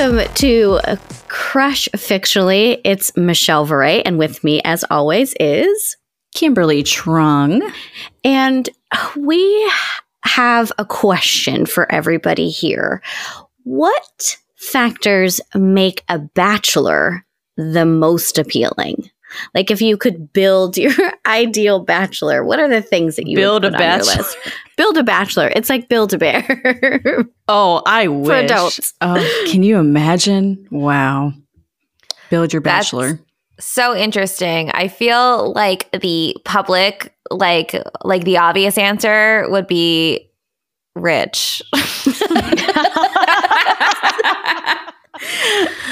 Welcome to Crush Fictionally. It's Michelle Varay, and with me, as always, is Kimberly Trung. And we have a question for everybody here. What factors make a bachelor the most appealing? Like if you could build your ideal bachelor, what are the things that you build a bachelor? Build a bachelor. It's like build a bear. oh, I wish. For adults. Oh, can you imagine? Wow. Build your bachelor. That's so interesting. I feel like the public, like like the obvious answer would be rich.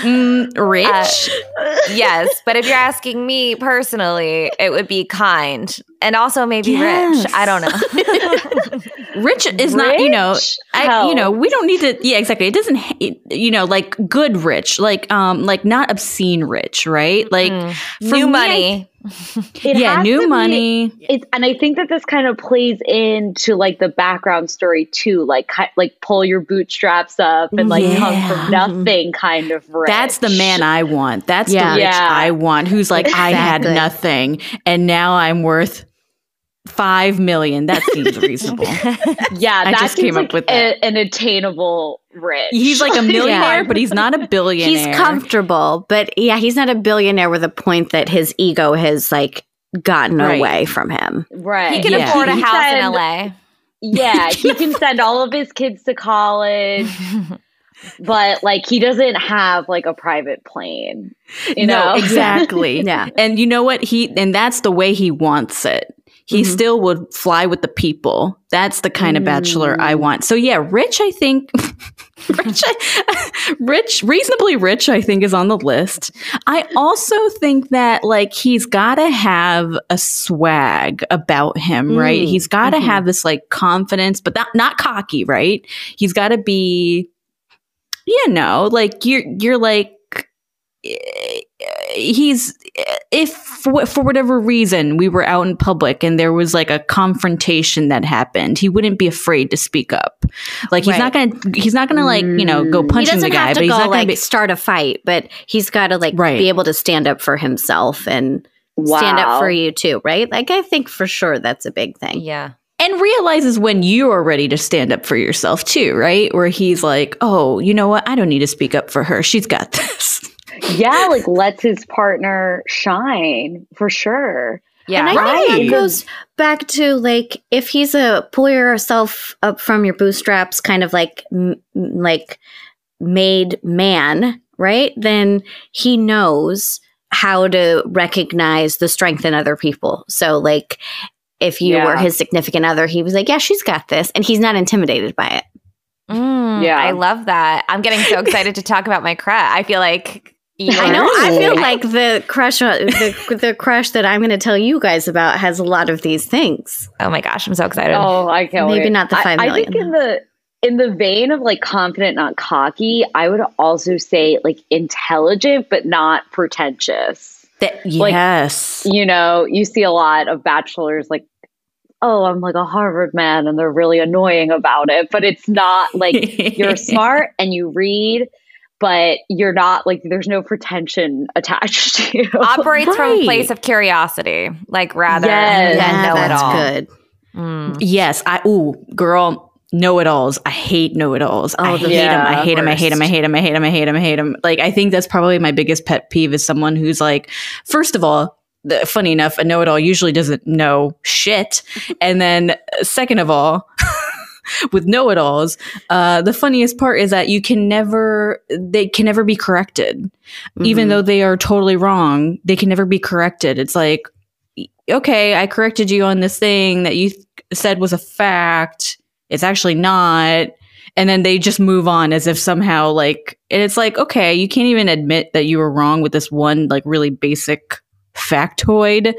mm, rich? Uh, yes. But if you're asking me personally, it would be kind and also maybe yes. rich. I don't know. rich is rich? not, you know, I, you know, we don't need to, yeah, exactly. It doesn't, you know, like good rich, like, um, like not obscene rich, right? Like mm. new me, money. yeah, new money. Be, and I think that this kind of plays into like the background story too, like like pull your bootstraps up and like yeah. come from nothing, kind of rich. That's the man I want. That's yeah. the rich yeah. I want. Who's like exactly. I had nothing and now I'm worth five million. That seems reasonable. yeah, I just came like up with a, an attainable rich. He's like a millionaire, yeah. but he's not a billionaire. He's comfortable, but yeah, he's not a billionaire with a point that his ego has like gotten right. away from him. Right. He can yeah. afford a he house in LA. Yeah, he can send all of his kids to college. but like he doesn't have like a private plane you know no, exactly yeah and you know what he and that's the way he wants it he mm-hmm. still would fly with the people. That's the kind of bachelor I mm. want. So yeah, rich, I think, rich, rich, reasonably rich, I think is on the list. I also think that like he's got to have a swag about him, mm. right? He's got to mm-hmm. have this like confidence, but not not cocky, right? He's got to be, you know, like you're you're like he's if for, for whatever reason we were out in public and there was like a confrontation that happened he wouldn't be afraid to speak up like he's right. not gonna he's not gonna like you know go mm. punching the guy but he's go, not gonna like, be- start a fight but he's got to like right. be able to stand up for himself and wow. stand up for you too right like i think for sure that's a big thing yeah and realizes when you are ready to stand up for yourself too, right? Where he's like, "Oh, you know what? I don't need to speak up for her. She's got this." Yeah, like lets his partner shine for sure. Yeah, and I right. think that goes back to like if he's a pull yourself up from your bootstraps, kind of like m- like made man, right? Then he knows how to recognize the strength in other people. So like if you yeah. were his significant other, he was like, "Yeah, she's got this," and he's not intimidated by it. Mm, yeah, I love that. I'm getting so excited to talk about my crush. I feel like I know. I feel like the crush, the the crush that I'm going to tell you guys about has a lot of these things. Oh my gosh, I'm so excited! Oh, I can't. Maybe wait. not the five I, million. I think in the in the vein of like confident, not cocky, I would also say like intelligent, but not pretentious. That, yes, like, you know, you see a lot of bachelors like oh, I'm like a Harvard man and they're really annoying about it. But it's not like you're smart and you read but you're not like there's no pretension attached to you. Operates right. from a place of curiosity, like rather yes. than yeah, know that's it all. That's good. Mm. Yes, I ooh, girl, know it alls. I hate know it alls. Oh, I hate yeah, them. I hate them. I hate them. I hate them. I hate them. I hate them. I hate them. Like I think that's probably my biggest pet peeve is someone who's like, first of all, the, funny enough, a know it all usually doesn't know shit, and then second of all. with know-it-alls uh, the funniest part is that you can never they can never be corrected. Mm-hmm. even though they are totally wrong they can never be corrected. It's like okay i corrected you on this thing that you th- said was a fact. It's actually not. And then they just move on as if somehow like and it's like okay you can't even admit that you were wrong with this one like really basic factoid.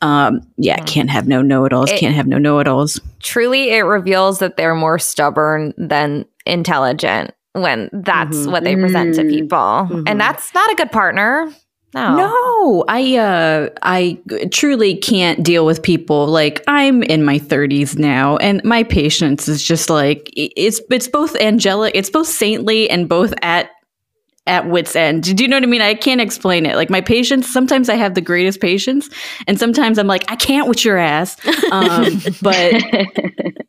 Um, yeah, mm. can't have no know it alls, can't have no know it alls. Truly, it reveals that they're more stubborn than intelligent when that's mm-hmm. what they present to mm-hmm. people. Mm-hmm. And that's not a good partner. No. No, I uh I truly can't deal with people like I'm in my 30s now and my patience is just like it's it's both angelic, it's both saintly and both at at wits end. Do you know what I mean? I can't explain it. Like my patience, sometimes I have the greatest patience, and sometimes I'm like, I can't with your ass. Um, but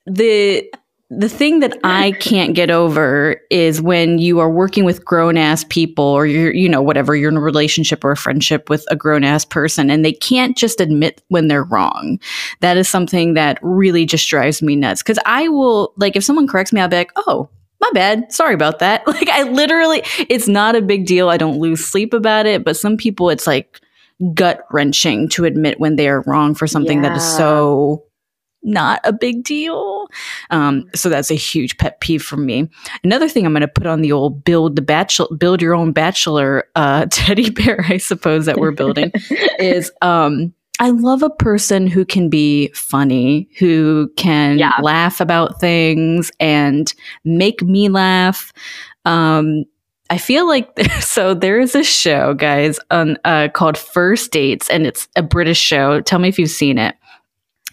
the the thing that I can't get over is when you are working with grown ass people or you're, you know, whatever, you're in a relationship or a friendship with a grown ass person and they can't just admit when they're wrong. That is something that really just drives me nuts. Cause I will, like, if someone corrects me, I'll be like, oh, my bad. Sorry about that. Like, I literally, it's not a big deal. I don't lose sleep about it. But some people, it's like gut wrenching to admit when they are wrong for something yeah. that is so not a big deal. Um, so that's a huge pet peeve for me. Another thing I'm going to put on the old build the bachelor, build your own bachelor uh, teddy bear, I suppose that we're building is. Um, I love a person who can be funny, who can yeah. laugh about things and make me laugh. Um, I feel like so there is a show, guys, on uh, called First Dates, and it's a British show. Tell me if you've seen it.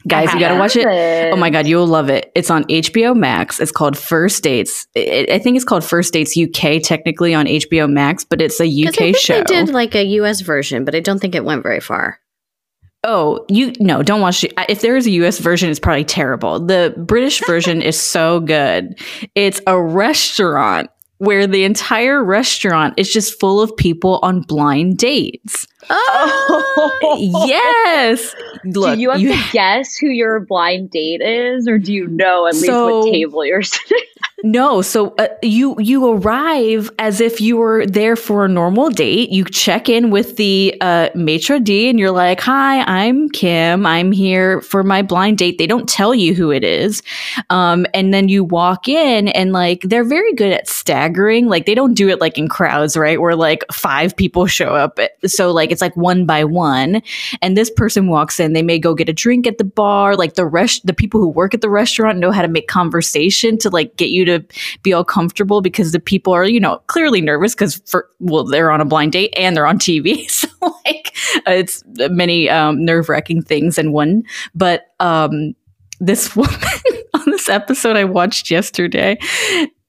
Guys, you got to watch it. Oh my God, you'll love it. It's on HBO Max. It's called First Dates. It, I think it's called First Dates UK technically on HBO Max, but it's a UK show. They did like a US version, but I don't think it went very far. Oh, you no, don't watch it. If there is a US version, it's probably terrible. The British version is so good. It's a restaurant where the entire restaurant is just full of people on blind dates. Oh, yes. Look, do you have you, to guess who your blind date is, or do you know at so, least what table you're sitting? No, so uh, you you arrive as if you were there for a normal date. You check in with the uh, maitre d, and you're like, "Hi, I'm Kim. I'm here for my blind date." They don't tell you who it is, um, and then you walk in, and like they're very good at staggering. Like they don't do it like in crowds, right? Where like five people show up, so like it's like one by one, and this person walks in. They may go get a drink at the bar. Like the rest, the people who work at the restaurant know how to make conversation to like get you to be all comfortable because the people are, you know, clearly nervous because for well, they're on a blind date and they're on TV. So like it's many um, nerve wracking things in one. But um, this woman on this episode I watched yesterday,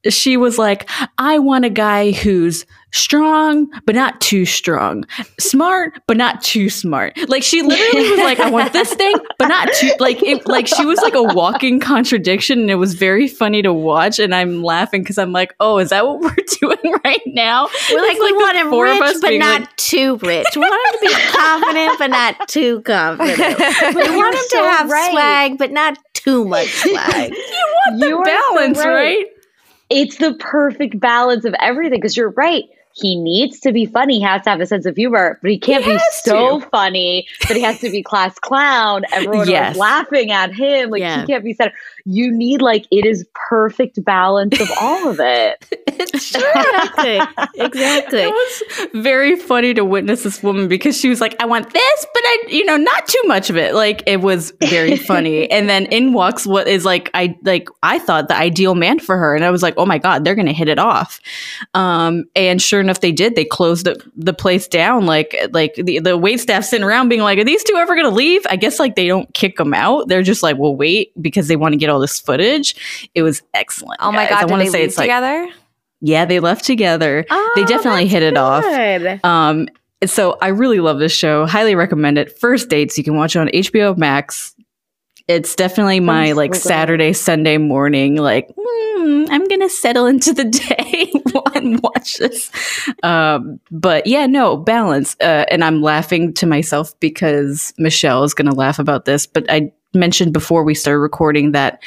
she was like, I want a guy who's strong, but not too strong, smart, but not too smart. Like she literally was like, I want this thing, but not too, like, it, like she was like a walking contradiction and it was very funny to watch. And I'm laughing because I'm like, oh, is that what we're doing right now? We're like, like we want him rich, but not like, too rich. We want him to be confident, but not too confident. We want him so to have right. swag, but not too much swag. you want the you balance, so right. right? it's the perfect balance of everything because you're right he needs to be funny. He has to have a sense of humor, but he can't he be so to. funny that he has to be class clown. Everyone yes. is laughing at him. Like yeah. he can't be sad. You need like it is perfect balance of all of it. exactly. exactly. It was very funny to witness this woman because she was like, I want this, but I, you know, not too much of it. Like it was very funny. and then in walks what is like I like I thought the ideal man for her. And I was like, oh my God, they're gonna hit it off. Um, and sure enough they did. They closed the, the place down. Like like the, the wait staff sitting around being like, Are these two ever gonna leave? I guess like they don't kick them out. They're just like, Well wait, because they want to get all this footage. It was excellent. Oh my guys. god, I want to say it's together? Like, yeah, they left together. Oh, they definitely hit it good. off. Um, so I really love this show. Highly recommend it. First dates, you can watch it on HBO Max. It's definitely my like Saturday, Sunday morning, like, mm, I'm going to settle into the day and watch this. Um, but yeah, no, balance. Uh, and I'm laughing to myself because Michelle is going to laugh about this. But I mentioned before we started recording that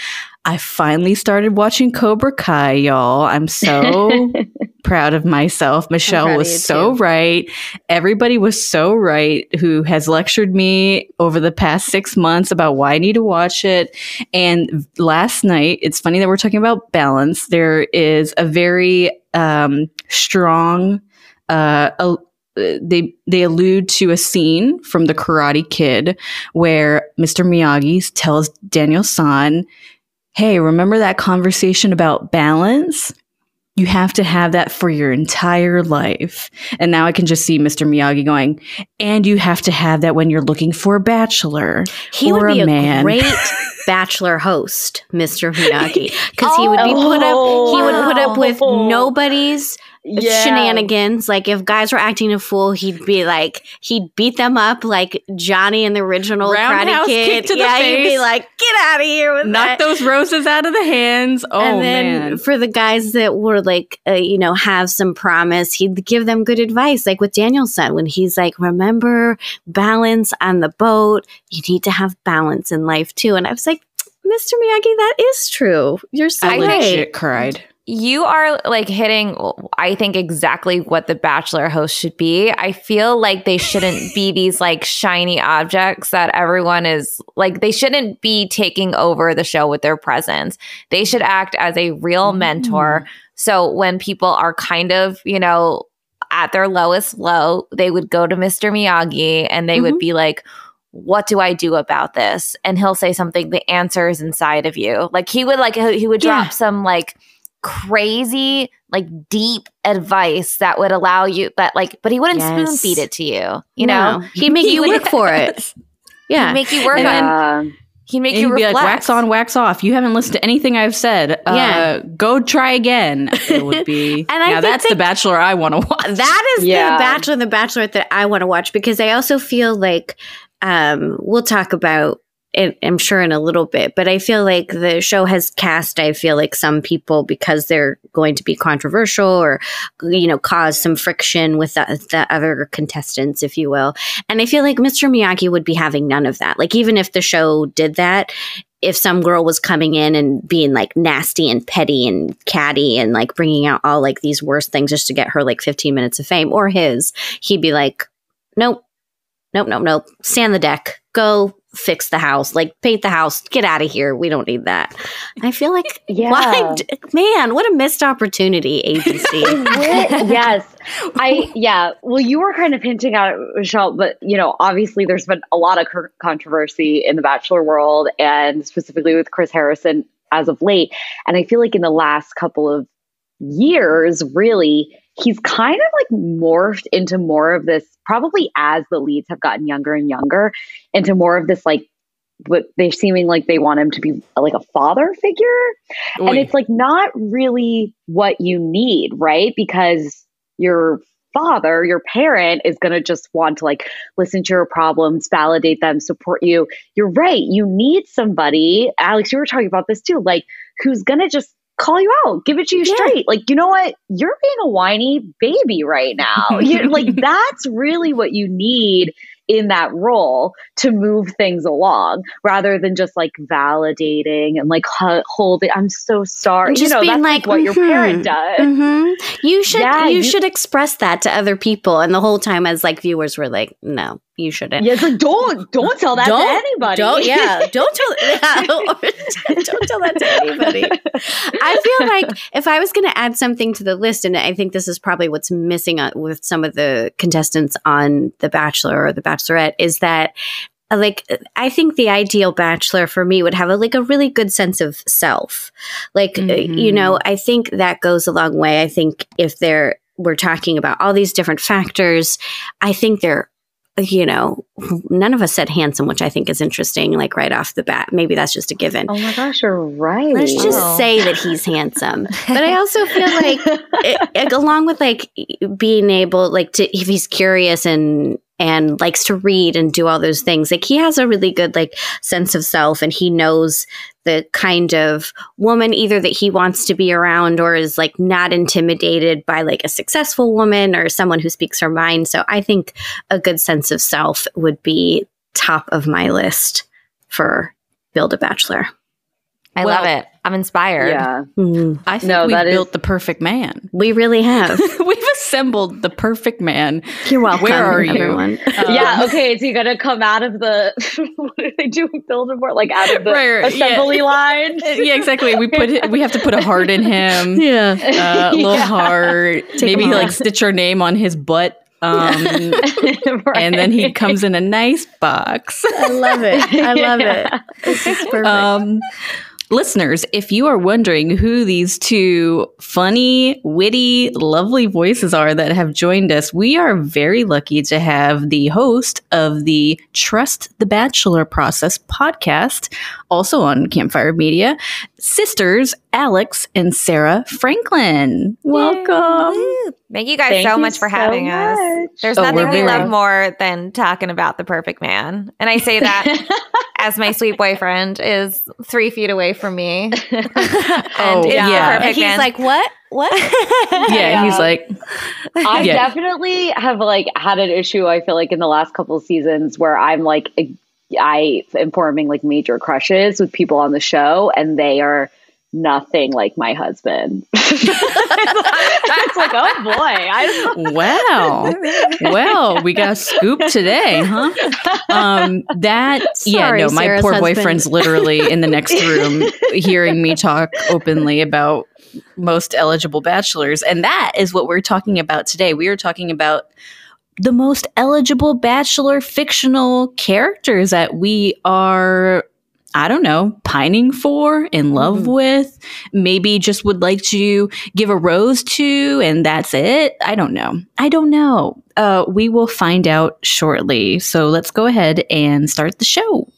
I finally started watching Cobra Kai, y'all. I'm so proud of myself. Michelle was so too. right. Everybody was so right who has lectured me over the past six months about why I need to watch it. And last night, it's funny that we're talking about balance. There is a very um, strong, uh, a, they they allude to a scene from the Karate Kid where Mr. Miyagi tells Daniel San hey, remember that conversation about balance? You have to have that for your entire life. And now I can just see Mr. Miyagi going, and you have to have that when you're looking for a bachelor. He would be a, man. great bachelor host, Mr. Miyagi. Because oh, he would be put up he would put up with oh. nobody's yeah. shenanigans. Like if guys were acting a fool, he'd be like he'd beat them up like Johnny in the original Roundhouse Karate Kid. yeah, he'd be like, "Get out of here with Knock that. those roses out of the hands." Oh and then man! For the guys that were like, uh, you know, have some promise, he'd give them good advice. Like with Daniel-san, when he's like, "Remember balance on the boat. You need to have balance in life too." And I was like, Mr. Miyagi, that is true. You're so I right. legit cried you are like hitting i think exactly what the bachelor host should be i feel like they shouldn't be these like shiny objects that everyone is like they shouldn't be taking over the show with their presence they should act as a real mm. mentor so when people are kind of you know at their lowest low they would go to mr miyagi and they mm-hmm. would be like what do I do about this? And he'll say something, the answer is inside of you. Like he would like he would drop yeah. some like crazy, like deep advice that would allow you that like, but he wouldn't yes. spoon feed it to you. You no. know, he'd make he you work for it. Yeah, he'd make you work on. He'd make you reflect. be like wax on, wax off. You haven't listened to anything I've said. Uh, yeah, go try again. It would be. and I that's the Bachelor I want to watch. That is yeah. the Bachelor, the Bachelorette that I want to watch because I also feel like um, we'll talk about I'm sure in a little bit, but I feel like the show has cast, I feel like some people because they're going to be controversial or, you know, cause some friction with the, the, other contestants, if you will. And I feel like Mr. Miyagi would be having none of that. Like, even if the show did that, if some girl was coming in and being like nasty and petty and catty and like bringing out all like these worst things just to get her like 15 minutes of fame or his, he'd be like, nope, nope, nope, nope, stand the deck, go fix the house, like paint the house, get out of here. We don't need that. I feel like, yeah, why, man, what a missed opportunity, agency. yes, I yeah. Well, you were kind of hinting at it, Michelle, but you know, obviously, there's been a lot of controversy in the Bachelor world, and specifically with Chris Harrison as of late. And I feel like in the last couple of years, really, he's kind of like morphed into more of this probably as the leads have gotten younger and younger into more of this like what they're seeming like they want him to be like a father figure. Oy. and it's like not really what you need right? Because your father your parent is going to just want to like listen to your problems validate them support you. You're right you need somebody. Alex you were talking about this too like who's going to just call you out, give it to you yeah. straight. Like, you know what? You're being a whiny baby right now. You're like, that's really what you need in that role to move things along rather than just like validating and like holding i'm so sorry just you know being that's like, like what mm-hmm, your parent does mm-hmm. you should yeah, you, you, should express that to other people and the whole time as like viewers were like no you shouldn't. Yeah like don't don't tell that don't, to anybody. don't yeah don't tell yeah, don't tell that to anybody. I feel like if i was going to add something to the list and i think this is probably what's missing with some of the contestants on the bachelor or the bachelorette is that uh, like i think the ideal bachelor for me would have a, like a really good sense of self. Like uh, mm-hmm. you know i think that goes a long way. I think if they're we're talking about all these different factors i think they're you know, none of us said handsome, which I think is interesting, like right off the bat. Maybe that's just a given. Oh my gosh, you're right. Let's just say that he's handsome. But I also feel like, it, along with like being able, like, to, if he's curious and and likes to read and do all those things. Like he has a really good like sense of self and he knows the kind of woman either that he wants to be around or is like not intimidated by like a successful woman or someone who speaks her mind. So I think a good sense of self would be top of my list for Build a Bachelor. I well, love it. I'm inspired. Yeah. Mm. I think no, we've built is- the perfect man. We really have. we've assembled the perfect man. You're welcome. Where are everyone? you? Um, yeah. Okay. Is he going to come out of the, what are they doing? Build a more like out of the right, right, assembly yeah. line? yeah, exactly. We put it, we have to put a heart in him. Yeah. Uh, a little yeah. heart. Take Maybe like stitch our name on his butt um, right. And then he comes in a nice box. I love it. I love yeah. it. This is perfect. Um, listeners, if you are wondering who these two funny, witty, lovely voices are that have joined us, we are very lucky to have the host of the Trust the Bachelor Process podcast, also on Campfire Media, sisters Alex and Sarah Franklin. Welcome. Yay. Thank you guys Thank so much for so having much. us. There's oh, nothing we love more than talking about the perfect man. And I say that as my sweet boyfriend is three feet away from me. oh, yeah. He's man. like, what? What? yeah, yeah, he's like, I yeah. definitely have like had an issue. I feel like in the last couple of seasons where I'm like, I am forming like major crushes with people on the show, and they are nothing like my husband. it's like, oh boy. I wow. well, we got a scoop today, huh? Um, that, Sorry, yeah, no, my Sarah's poor husband. boyfriend's literally in the next room hearing me talk openly about most eligible bachelors. And that is what we're talking about today. We are talking about the most eligible bachelor fictional characters that we are I don't know, pining for, in love mm-hmm. with, maybe just would like to give a rose to, and that's it. I don't know. I don't know. Uh, we will find out shortly. So let's go ahead and start the show.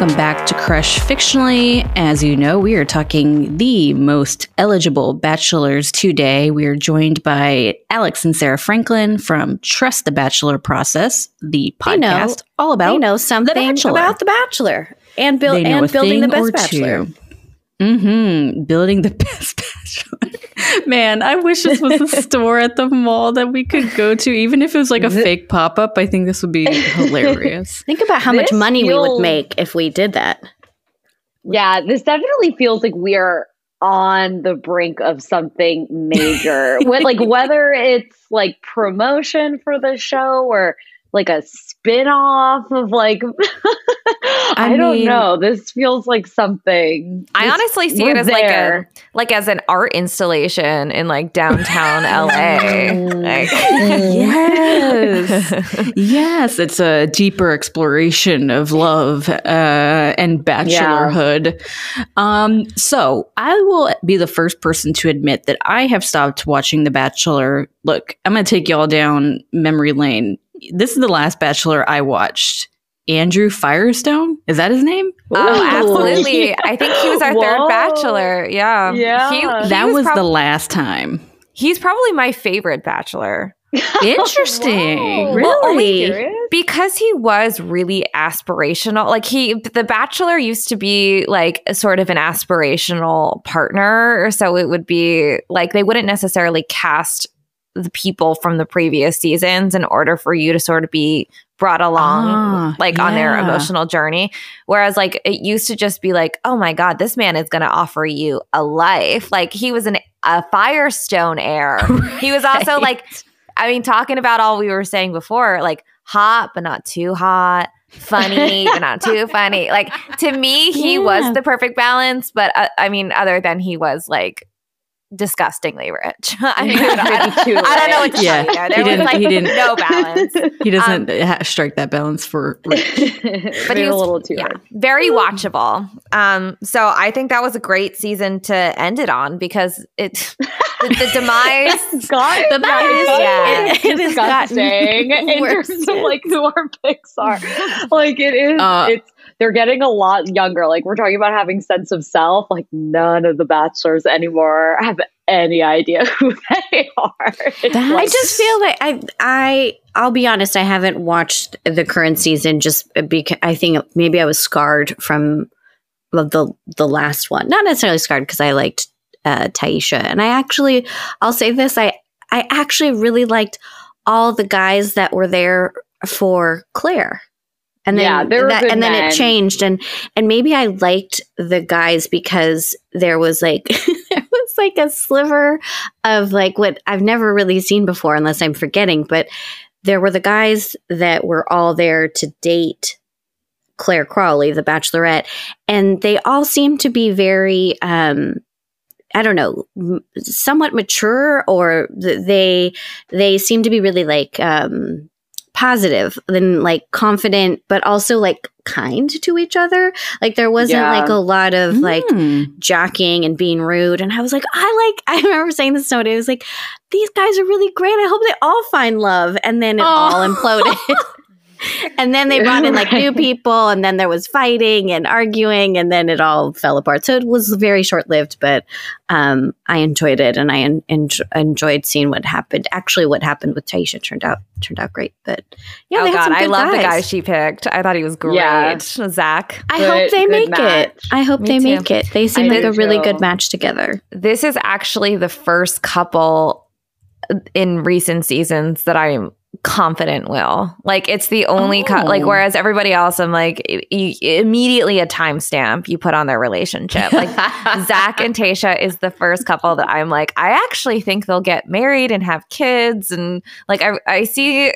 Welcome back to Crush Fictionally. As you know, we are talking the most eligible bachelors today. We are joined by Alex and Sarah Franklin from Trust the Bachelor Process, the podcast know, all about they know something the about the Bachelor and, build, and building the best Bachelor. Two. Mm-hmm. Building the best bachelor. Man, I wish this was a store at the mall that we could go to, even if it was like a fake pop up. I think this would be hilarious. Think about how this much money feels, we would make if we did that. Yeah, this definitely feels like we're on the brink of something major. Like whether it's like promotion for the show or like a spin-off of like I, I mean, don't know. This feels like something. I honestly see it as there. like a like as an art installation in like downtown LA. like, yes. yes, it's a deeper exploration of love uh, and bachelorhood. Yeah. Um so, I will be the first person to admit that I have stopped watching The Bachelor. Look, I'm going to take y'all down memory lane this is the last Bachelor I watched. Andrew Firestone is that his name? Oh, absolutely! I think he was our Whoa. third Bachelor. Yeah, yeah. He, he that was, was prob- the last time. He's probably my favorite Bachelor. Interesting. really? because he was really aspirational. Like he the bachelor used to be like a sort of an aspirational partner, so it would be like they wouldn't necessarily cast the people from the previous seasons in order for you to sort of be brought along ah, like yeah. on their emotional journey whereas like it used to just be like oh my god this man is going to offer you a life like he was an a firestone heir right. he was also like i mean talking about all we were saying before like hot but not too hot funny but not too funny like to me he yeah. was the perfect balance but uh, i mean other than he was like disgustingly rich. I mean, I, don't, I, don't, know what to yeah, tell you. There he was like he didn't, no balance. He doesn't um, strike that balance for rich. but he was a little too yeah, hard. very watchable. Um, so I think that was a great season to end it on because it the, the demise got the demise, yeah, it, it is disgusting in terms of like who our picks are. Like it is, uh, it's they're getting a lot younger. Like we're talking about having sense of self. Like none of the bachelors anymore have any idea who they are. Like, I just feel like I I I'll be honest, I haven't watched the current season just because I think maybe I was scarred from the the last one. Not necessarily scarred because I liked uh, Tayshia, and I actually I'll say this I I actually really liked all the guys that were there for Clare and then yeah, that, and men. then it changed and and maybe I liked the guys because there was like there was like a sliver of like what I've never really seen before unless I'm forgetting but there were the guys that were all there to date Clare Crawley the bachelorette and they all seemed to be very um I don't know, m- somewhat mature, or th- they they seem to be really like um, positive and like confident, but also like kind to each other. Like there wasn't Yeah. like a lot of like Mm. jockeying and being rude. And I was like, I like, I remember saying this note. It was like, these guys are really great. I hope they all find love. And then it all imploded. and then they brought in like new people, and then there was fighting and arguing, and then it all fell apart. So it was very short lived, but um, I enjoyed it, and I en- en- enjoyed seeing what happened. Actually, what happened with Tayshia turned out turned out great. But yeah, oh they had god, some I good love the guy she picked. I thought he was great. Yeah. Zach. I Good- hope they make match. it. I hope Me they too. make it. They seem I like do a really too. good match together. This is actually the first couple in recent seasons that I'm confident will. Like it's the only cou- like Oh. whereas everybody else I'm like y- y- immediately a timestamp you put on their relationship. Like Zach and Tayshia is the first couple that I'm like I actually think they'll get married and have kids and like I I see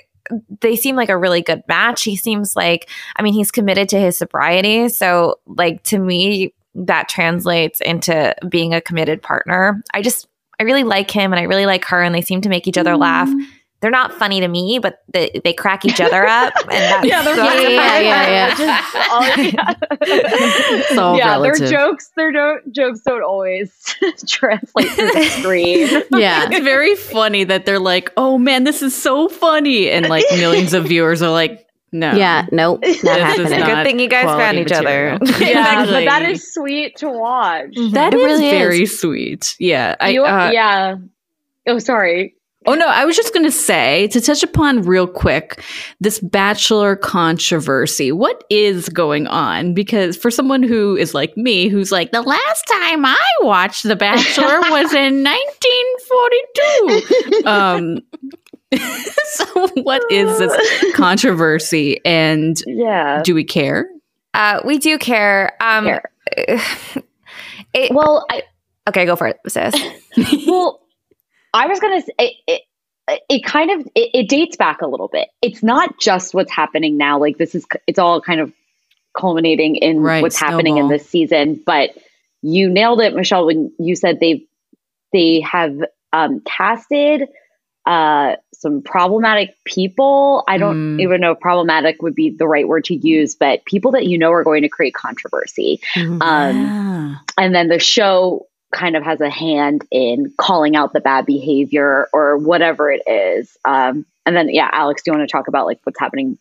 they seem like a really good match. He seems like I mean he's committed to his sobriety so like to me that translates into being a committed partner. I just I really like him and I really like her and they seem to make each other laugh. Mm. They're not funny to me, but they, they crack each other up. And that's Yeah, they're the- funny. Yeah, yeah, yeah. It's all yeah, relative. their jokes, their do- jokes don't always translate to the screen. Yeah. It's very funny that they're like, "Oh man, this is so funny," and like millions of viewers are like, "No, Yeah, nope, not This happening. Good thing you guys found each other. material. yeah, but that Exactly. is sweet to watch. That It is really is. very sweet. Yeah, I, You- uh, yeah. Oh, sorry. Oh no, I was just going to say to touch upon real quick this bachelor controversy. What is going on? Because for someone who is like me, who's like the last time I watched The Bachelor was in 1942. Um, so what is this controversy, and Yeah. do we care? Uh, we do care. Um, Care. it, Well, I, okay, go for it, sis. well, I was gonna say it. it it kind of it, it dates back a little bit. It's not just what's happening now. Like this is it's all kind of culminating in Right, what's happening in this season. But you nailed it, Michelle, when you said they they have um, casted uh, some problematic people. I don't Mm. even know if problematic would be the right word to use, but people that you know are going to create controversy. Mhm. Um, and then the show kind of has a hand in calling out the bad behavior or whatever it is. Um, and then, yeah, Alex, do you want to talk about like what's happening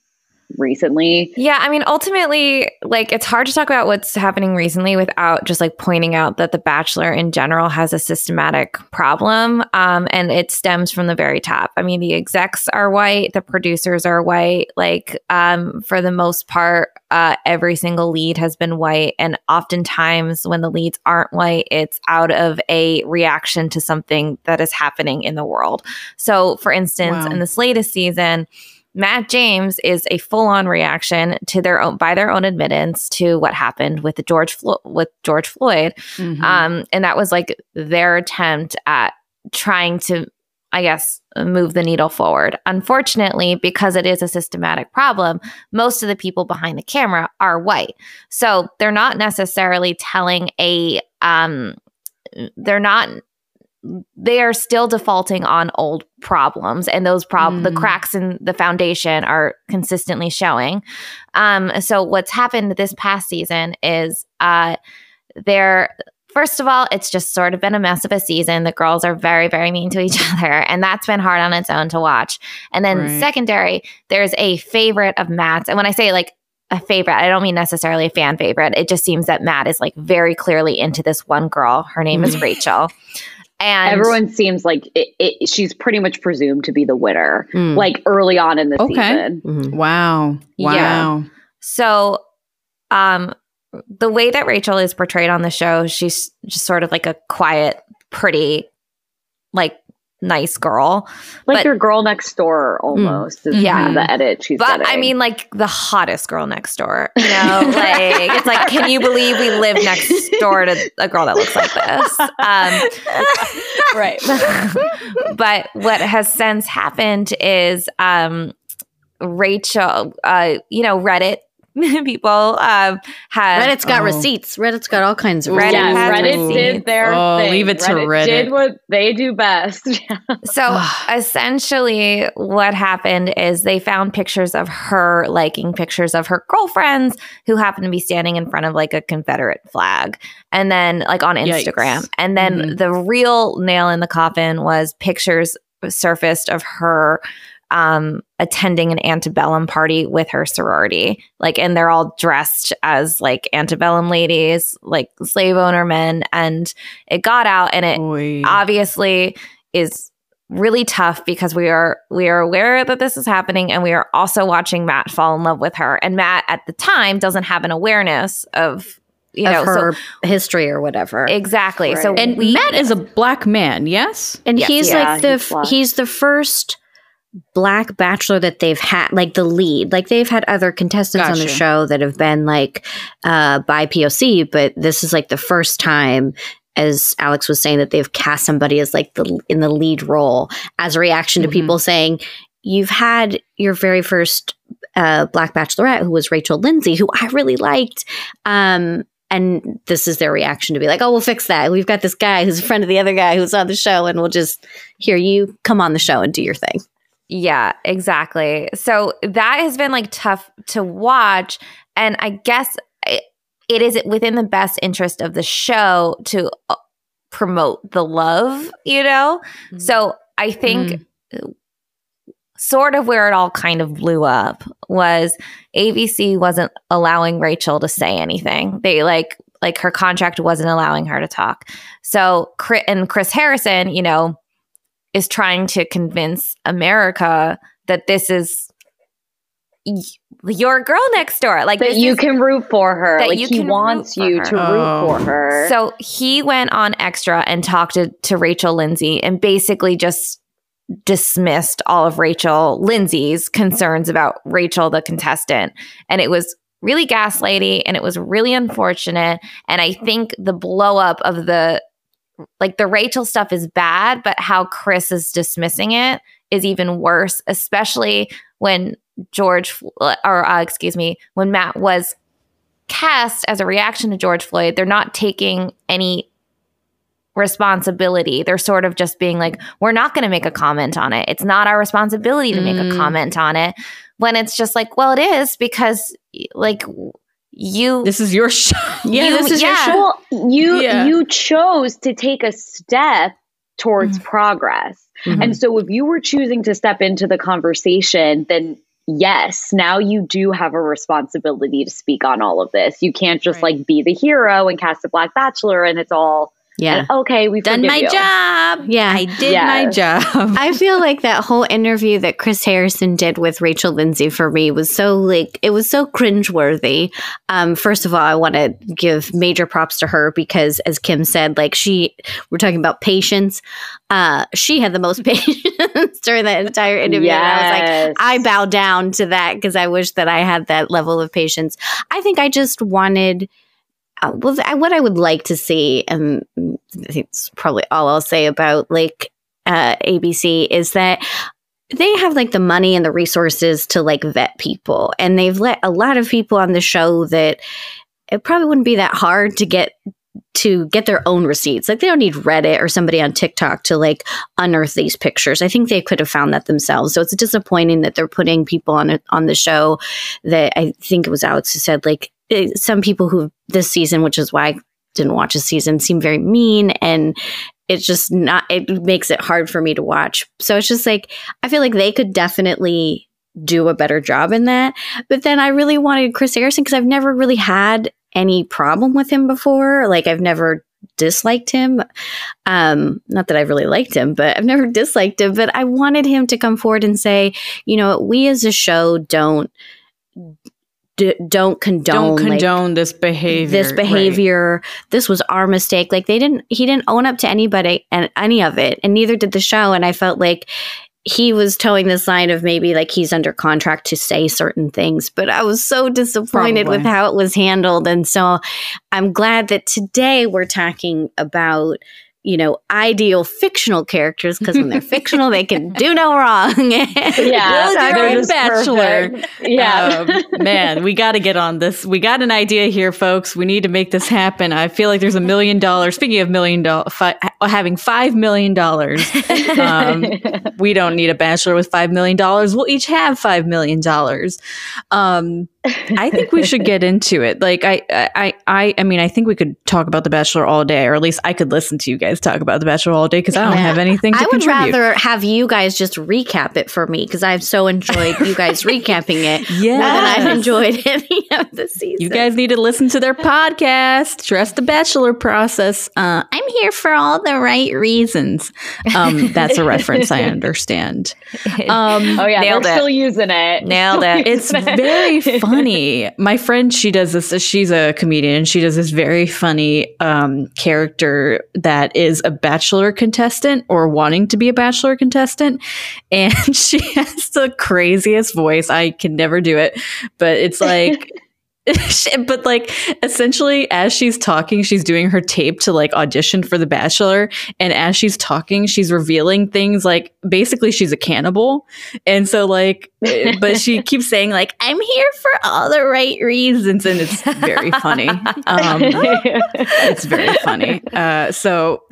recently? Yeah, I mean, ultimately, like it's hard to talk about what's happening recently without just like pointing out that The Bachelor in general has a systematic problem, um, and it stems from the very top. I mean, the execs are white, the producers are white. Like, um, for the most part, uh, every single lead has been white, and oftentimes when the leads aren't white, it's out of a reaction to something that is happening in the world. So, for instance, Wow. in this latest season. Matt James is a full-on reaction to their own by their own admittance to what happened with the George Flo- with George Floyd, Mhm. um, and that was like their attempt at trying to, I guess, move the needle forward. Unfortunately, because it is a systematic problem, most of the people behind the camera are white, so they're not necessarily telling a, um, they're not they are still defaulting on old problems and those prob the Mm. cracks in the foundation are consistently showing um so what's happened this past season is uh they're First of all, it's just sort of been a mess of a season. The girls are very, very mean to each other, and that's been hard on its own to watch. And then, Right. secondary, there's a favorite of Matt's. And when I say like a favorite, I don't mean necessarily a fan favorite. It just seems that Matt is like very clearly into this one girl. Her name is Rachel. And Everyone seems like it, it, she's pretty much presumed to be the winner, Mm. like early on in the Okay. season. Mhm. wow, Yeah. wow. So, um, the way that Rachel is portrayed on the show, she's just sort of like a quiet, pretty, like nice girl. Like But- your girl next door almost. is Yeah. kind of the edit she's But I mean, like the hottest girl next door. You know, like it's like, can you believe we live next door to a girl that looks like this? Um, right. but what has since happened is um, Rachel, uh, you know, Reddit people um, had Reddit's got oh. receipts. Reddit's got all kinds of receipts. Reddit, Reddit did their oh, thing. Leave it to Reddit. Reddit. Did what they do best. so essentially, what happened is they found pictures of her liking pictures of her girlfriends who happened to be standing in front of like a Confederate flag, and then like on Instagram, Yikes. and then mm-hmm. the real nail in the coffin was pictures surfaced of her um, attending an antebellum party with her sorority. Like, and they're all dressed as like antebellum ladies, like slave owner men. And it got out, and it Oy. obviously is really tough because we are we are aware that this is happening and we are also watching Matt fall in love with her and Matt at the time doesn't have an awareness of you know her so, history or whatever exactly right. so and we, Matt is a black man yes and yes, he's yeah, like the he's, he's the first black bachelor that they've had like the lead like they've had other contestants gotcha. on the show that have been like uh BIPOC but this is like the first time as alex was saying that they've cast somebody as like the in the lead role as a reaction mm-hmm. to people saying you've had your very first uh, black bachelorette who was rachel lindsay who i really liked um and this is their reaction to be like, oh, we'll fix that. We've got this guy who's a friend of the other guy who's on the show, and we'll just hear you come on the show and do your thing. Yeah, exactly. So that has been like tough to watch. And I guess it is within the best interest of the show to uh, promote the love, you know? Mm-hmm. So I think mm. sort of where it all kind of blew up was ABC wasn't allowing Rachel to say anything. They like, like her contract wasn't allowing her to talk. So, and Chris Harrison, you know, is trying to convince America that this is your girl next door. Like that you is, can root for her. That like he wants you her. to root oh. for her. So he went on extra and talked to, to Rachel Lindsay and basically just dismissed all of Rachel Lindsay's concerns about Rachel the contestant. And it was really gaslighty and it was really unfortunate. And I think the blow up of the like the Rachel stuff is bad, but how Chris is dismissing it is even worse, especially when George, or uh, excuse me, when Matt was cast as a reaction to George Floyd, they're not taking any responsibility. They're sort of just being like, we're not going to make a comment on it. It's not our responsibility to make a mm. comment on it. When it's just like, well, it is because, like, you this is your show yeah you, this is yeah. your show well, you yeah. you chose to take a step towards mm-hmm. progress mm-hmm. and so if you were choosing to step into the conversation then yes now you do have a responsibility to speak on all of this you can't just right. like be the hero and cast a black bachelor and it's all yeah. And, okay, we've done my you. job. Yeah, I did yes. my job. I feel like that whole interview that Chris Harrison did with Rachel Lindsay for me was so like it was so cringeworthy. Um, first of all, I want to give major props to her because, as Kim said, like she, we're talking about patience. Uh, she had the most patience during that entire interview. Yes. And I was like, I bow down to that because I wish that I had that level of patience. I think I just wanted uh, well, what I would like to see, and I think it's probably all I'll say about like uh, ABC is that they have like the money and the resources to like vet people, and they've let a lot of people on the show that it probably wouldn't be that hard to get to get their own receipts. Like they don't need Reddit or somebody on TikTok to like unearth these pictures. I think they could have found that themselves. So it's disappointing that they're putting people on it on the show that I think it was Alex who said like some people who this season, which is why I didn't watch a season, seem very mean and it's just not it makes it hard for me to watch. So it's just like I feel like they could definitely do a better job in that. But then I really wanted Chris Harrison because I've never really had any problem with him before. Like I've never disliked him. Um, not that I really liked him, but I've never disliked him. But I wanted him to come forward and say, you know, we as a show don't d- don't condone don't condone like, this behavior this behavior right. this was our mistake like they didn't he didn't own up to anybody and any of it and neither did the show and i felt like he was toeing this line of maybe like he's under contract to say certain things, but I was so disappointed Probably. with how it was handled. And so I'm glad that today we're talking about you know, ideal fictional characters because when they're fictional, they can do no wrong. yeah, they're bachelor. Perfect. Yeah, um, man, we got to get on this. We got an idea here, folks. We need to make this happen. I feel like there's a million dollars. Speaking of million dollar, fi- having five million dollars, um, we don't need a bachelor with five million dollars. We'll each have five million dollars. Um, I think we should get into it. Like I, I, I, I mean, I think we could talk about The Bachelor all day, or at least I could listen to you guys talk about The Bachelor all day because I don't yeah. have anything. to I would contribute. rather have you guys just recap it for me because I've so enjoyed you guys recapping it. Yeah, more than I've enjoyed any of the season. You guys need to listen to their podcast. Trust the Bachelor process. Uh, I'm here for all the right reasons. Um, that's a reference I understand. Um, oh yeah, Nailed they're it. still using it. Nailed it. It's very funny. My friend, she does this. She's a comedian. She does this very funny um, character that is a bachelor contestant or wanting to be a bachelor contestant, and she has the craziest voice. I can never do it, but it's like. but like essentially as she's talking she's doing her tape to like audition for the bachelor. And as she's talking she's revealing things like basically she's a cannibal. And so like but she keeps saying like i'm here for all the right reasons. And it's very funny. Um it's very funny. Uh so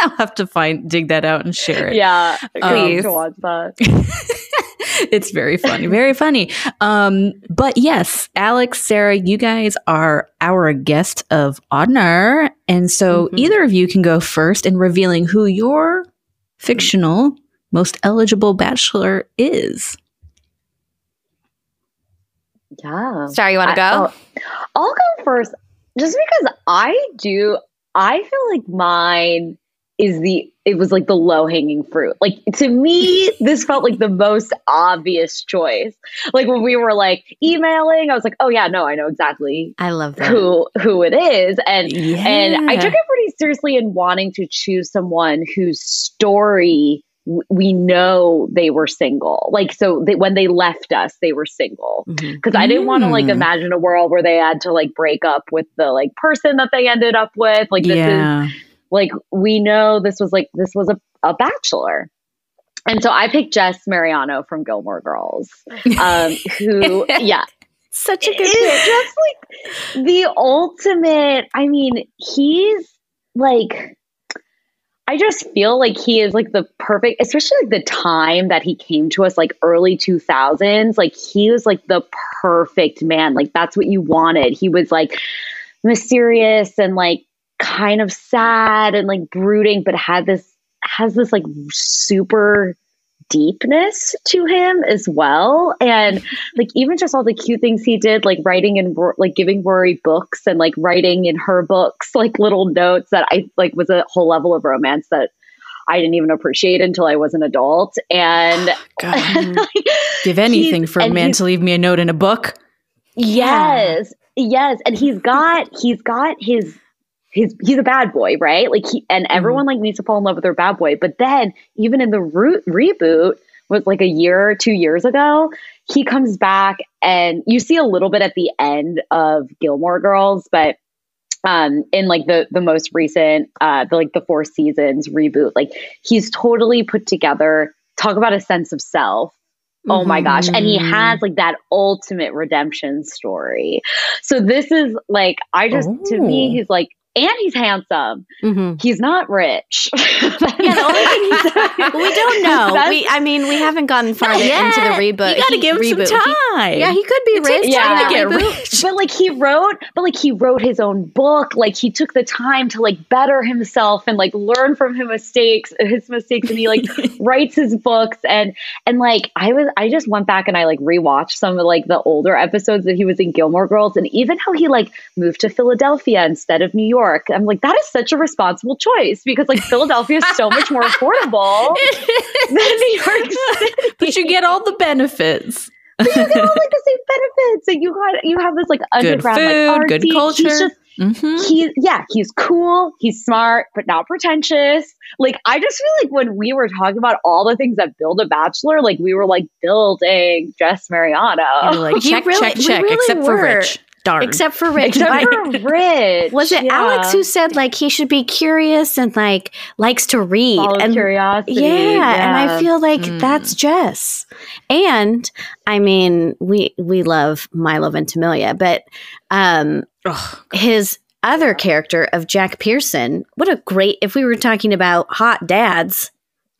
i'll have to find dig that out and share it. Yeah please. um, watch that it's very funny, very funny. Um, but yes, Alex, Sarah, you guys are our guest of honor. And so mm-hmm. either of you can go first in revealing who your fictional most eligible bachelor is. Yeah. Sorry, you want to go? I'll, I'll go first just because I do, I feel like mine is the it was like the low hanging fruit. Like to me, this felt like the most obvious choice. Like when we were like emailing, I was like, oh yeah, no, I know exactly. I love that. who who it is, and yeah. and I took it pretty seriously in wanting to choose someone whose story we know they were single. Like, so they, when they left us, they were single. Because mm-hmm. I didn't want to like mm. imagine a world where they had to like break up with the like person that they ended up with. Like, this yeah. is like we know this was like this was a, a bachelor and so i picked jess mariano from gilmore girls um, who yeah such a good is just like the ultimate i mean he's like I just feel like he is like the perfect, especially like the time that he came to us, like early 2000s. Like he was like the perfect man. Like that's what you wanted. He was like mysterious and like kind of sad and like brooding, but had this has this like super deepness to him as well. And like even just all the cute things he did like writing and like giving rory books and like writing in her books like little notes that i like was a whole level of romance that i didn't even appreciate until i was an adult. And like, give anything for a man to leave me a note in a book. Yes. Yeah. yes. And he's got he's got his he's he's a bad boy, right? Like he and mm-hmm. everyone mm-hmm. like needs to fall in love with their bad boy. But then even in the root reboot was like a year or two years ago, he comes back and you see a little bit at the end of Gilmore Girls, but um in like the the most recent uh the like the four seasons reboot, like he's totally put together. Talk about a sense of self. Oh my gosh. And he mm-hmm. has like that ultimate redemption story. So this is like, I just, to me, oh. he's like and he's handsome. Mm-hmm. He's not rich. yeah, the only thing he's, we don't know. we, I mean, we haven't gotten far into the reboot. You got to give him reboot. some time. He, yeah, he could be rich. Yeah, to get rich. But like he wrote, but like he wrote his own book. Like he took the time to like better himself and like learn from his mistakes, his mistakes, and he like writes his books and and like I was, I just went back and I like rewatched some of like the older episodes that he was in Gilmore Girls, and even how he like moved to Philadelphia instead of New York York. I'm like, that is such a responsible choice because like Philadelphia is so much more affordable than New York City. But you get all the benefits. but you get all like the same benefits. So you got you have this like underground good food, like good culture. He's just, mm-hmm. He's yeah, he's cool, he's smart, but not pretentious. Like I just feel like when we were talking about all the things that build a bachelor, like we were like building Jess Mariano. like check, really, check, check, really except were. for Rich. Darn. Except for Rich. Except for Rich. Was it yeah. Alex who said like he should be curious and like likes to read Follow and curiosity. Yeah, and I feel like Mm. that's Jess. And I mean, we we love Milo Ventimiglia, but um Ugh. his other character of Jack Pearson, what a great if we were talking about hot dads.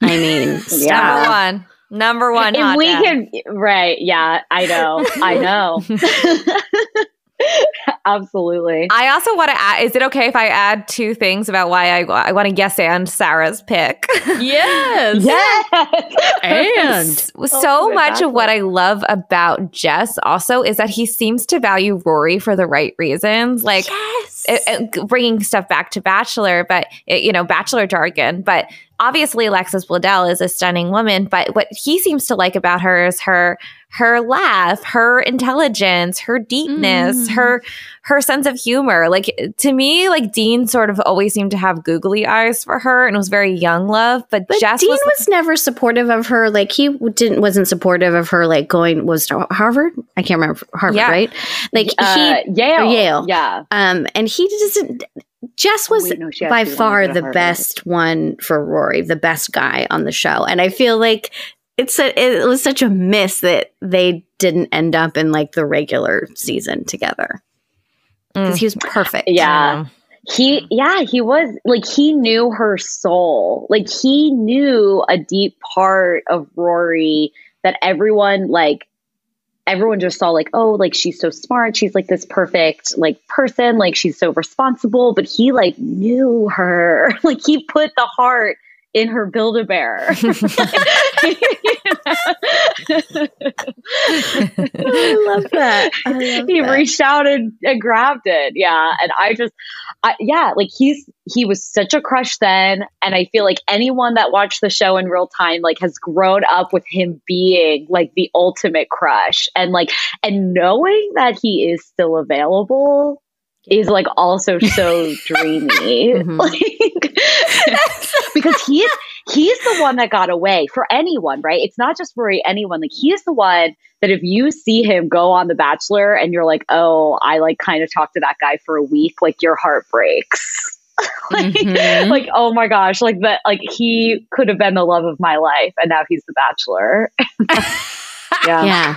I mean, Number stop. one. Number one. if hot we dad. can right yeah i know i know absolutely I also want to add. Is it okay if I add two things about why I I want to guess and Sarah's pick? Yes. yes And S- Oh, so good, much that's of what. I love about Jess also is that he seems to value Rory for the right reasons, like yes. it- it- bringing stuff back to Bachelor, but it, you know, Bachelor jargon. But obviously, Alexis Bledel is a stunning woman. But what he seems to like about her is her her laugh, her intelligence, her deepness, Mm. her her sense of humor. Like to me, like Dean sort of always seemed to have googly eyes for her, and it was very young love. But, But Jess Dean was was, never supportive of her. Like he didn't wasn't supportive of her. Like going was to Harvard. I can't remember Harvard, Yeah. right? Like uh, he, yale Yale. yeah um, and he doesn't. Jess was Wait, no, by far to go to the Harvard. best one for Rory, the best guy on the show, and I feel like it's a, it was such a miss that they didn't end up in like the regular season together. Because Mm. he was perfect. yeah. He yeah he was like he knew her soul. Like he knew a deep part of rory that everyone like everyone just saw like oh like she's so smart. She's like this perfect like person. Like she's so responsible. But he like knew her. Like he put the heart in her build a bear I love that. I love he that. reached out and, and grabbed it. Yeah. And I just, I, yeah, like he's, he was such a crush then. And I feel like anyone that watched the show in real time, like has grown up with him being like the ultimate crush and like, and knowing that he is still available is like also so dreamy. Mhm. Like, because he is, he's the one that got away for anyone, right? It's not just for anyone. Like he is the one that if you see him go on The Bachelor and you're like, oh, I like kind of talked to that guy for a week, like your heart breaks. like, Mhm. like, oh my gosh, like that, like he could have been the love of my life, and now he's the Bachelor. yeah. Yeah.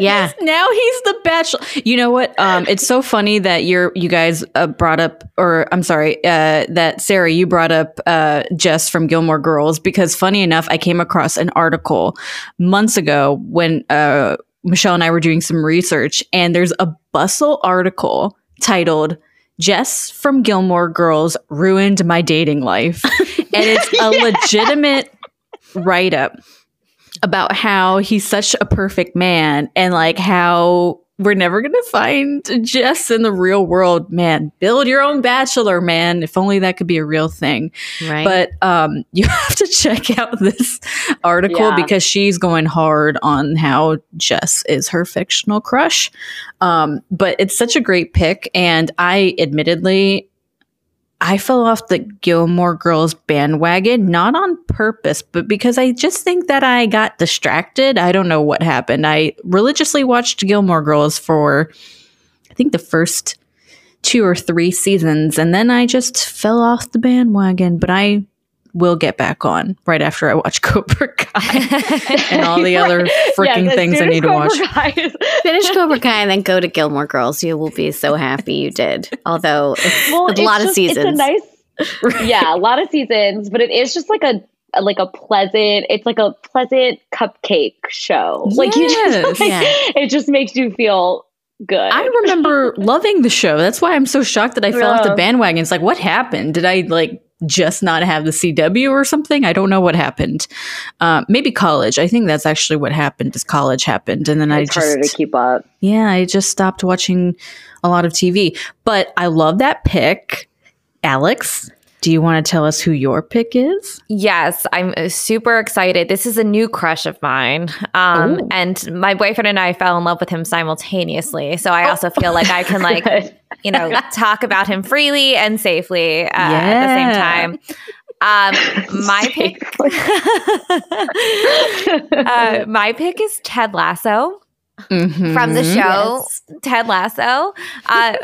Yeah. now he's the bachelor. You know what? Um, it's so funny that you're you guys uh, brought up, or I'm sorry, uh, that Sarah you brought up uh, Jess from Gilmore Girls because funny enough, I came across an article months ago when uh, Michelle and I were doing some research, and there's a Bustle article titled. Jess from Gilmore Girls ruined my dating life. and it's a legitimate write up about how he's such a perfect man and like how we're never going to find Jess in the real world. Man, build your own bachelor, man. If only that could be a real thing. Right. But um, you have to check out this article Yeah. because she's going hard on how Jess is her fictional crush. Um, but it's such a great pick. And I admittedly, I fell off the Gilmore Girls bandwagon, not on purpose, but because I just think that I got distracted. I don't know what happened. I religiously watched Gilmore Girls for, I think, the first two or three seasons, and then I just fell off the bandwagon. But I will get back on right after I watch Cobra Kai and all the other freaking Yes, as things I soon as need to Cobra watch. Is- Finish Cobra Kai and then go to Gilmore Girls. You will be so happy you did. Although it's well, a it's lot of just- seasons. It's a nice, yeah, a lot of seasons, but it is just like a, a- like a pleasant. It's like a pleasant cupcake show. Like you just, like, Yeah. it just makes you feel good. I remember loving the show. That's why I'm so shocked that I fell off the bandwagon. It's like, what happened? Did I like just not have the CW or something? I don't know what happened. Uh, maybe college. I think that's actually what happened. Is college happened, and then it's I just harder to keep up. yeah, I just stopped watching a lot of TV. But I love that pick, Alex. Do you want to tell us who your pick is? Yes, I'm uh, super excited. This is a new crush of mine. Um, Ooh. and my boyfriend and I fell in love with him simultaneously. So I also feel like I can like, you know, talk about him freely and safely uh, at the same time. Um, my pick, uh, my pick is Ted Lasso. mm-hmm. from the show yes. Ted Lasso. Uh,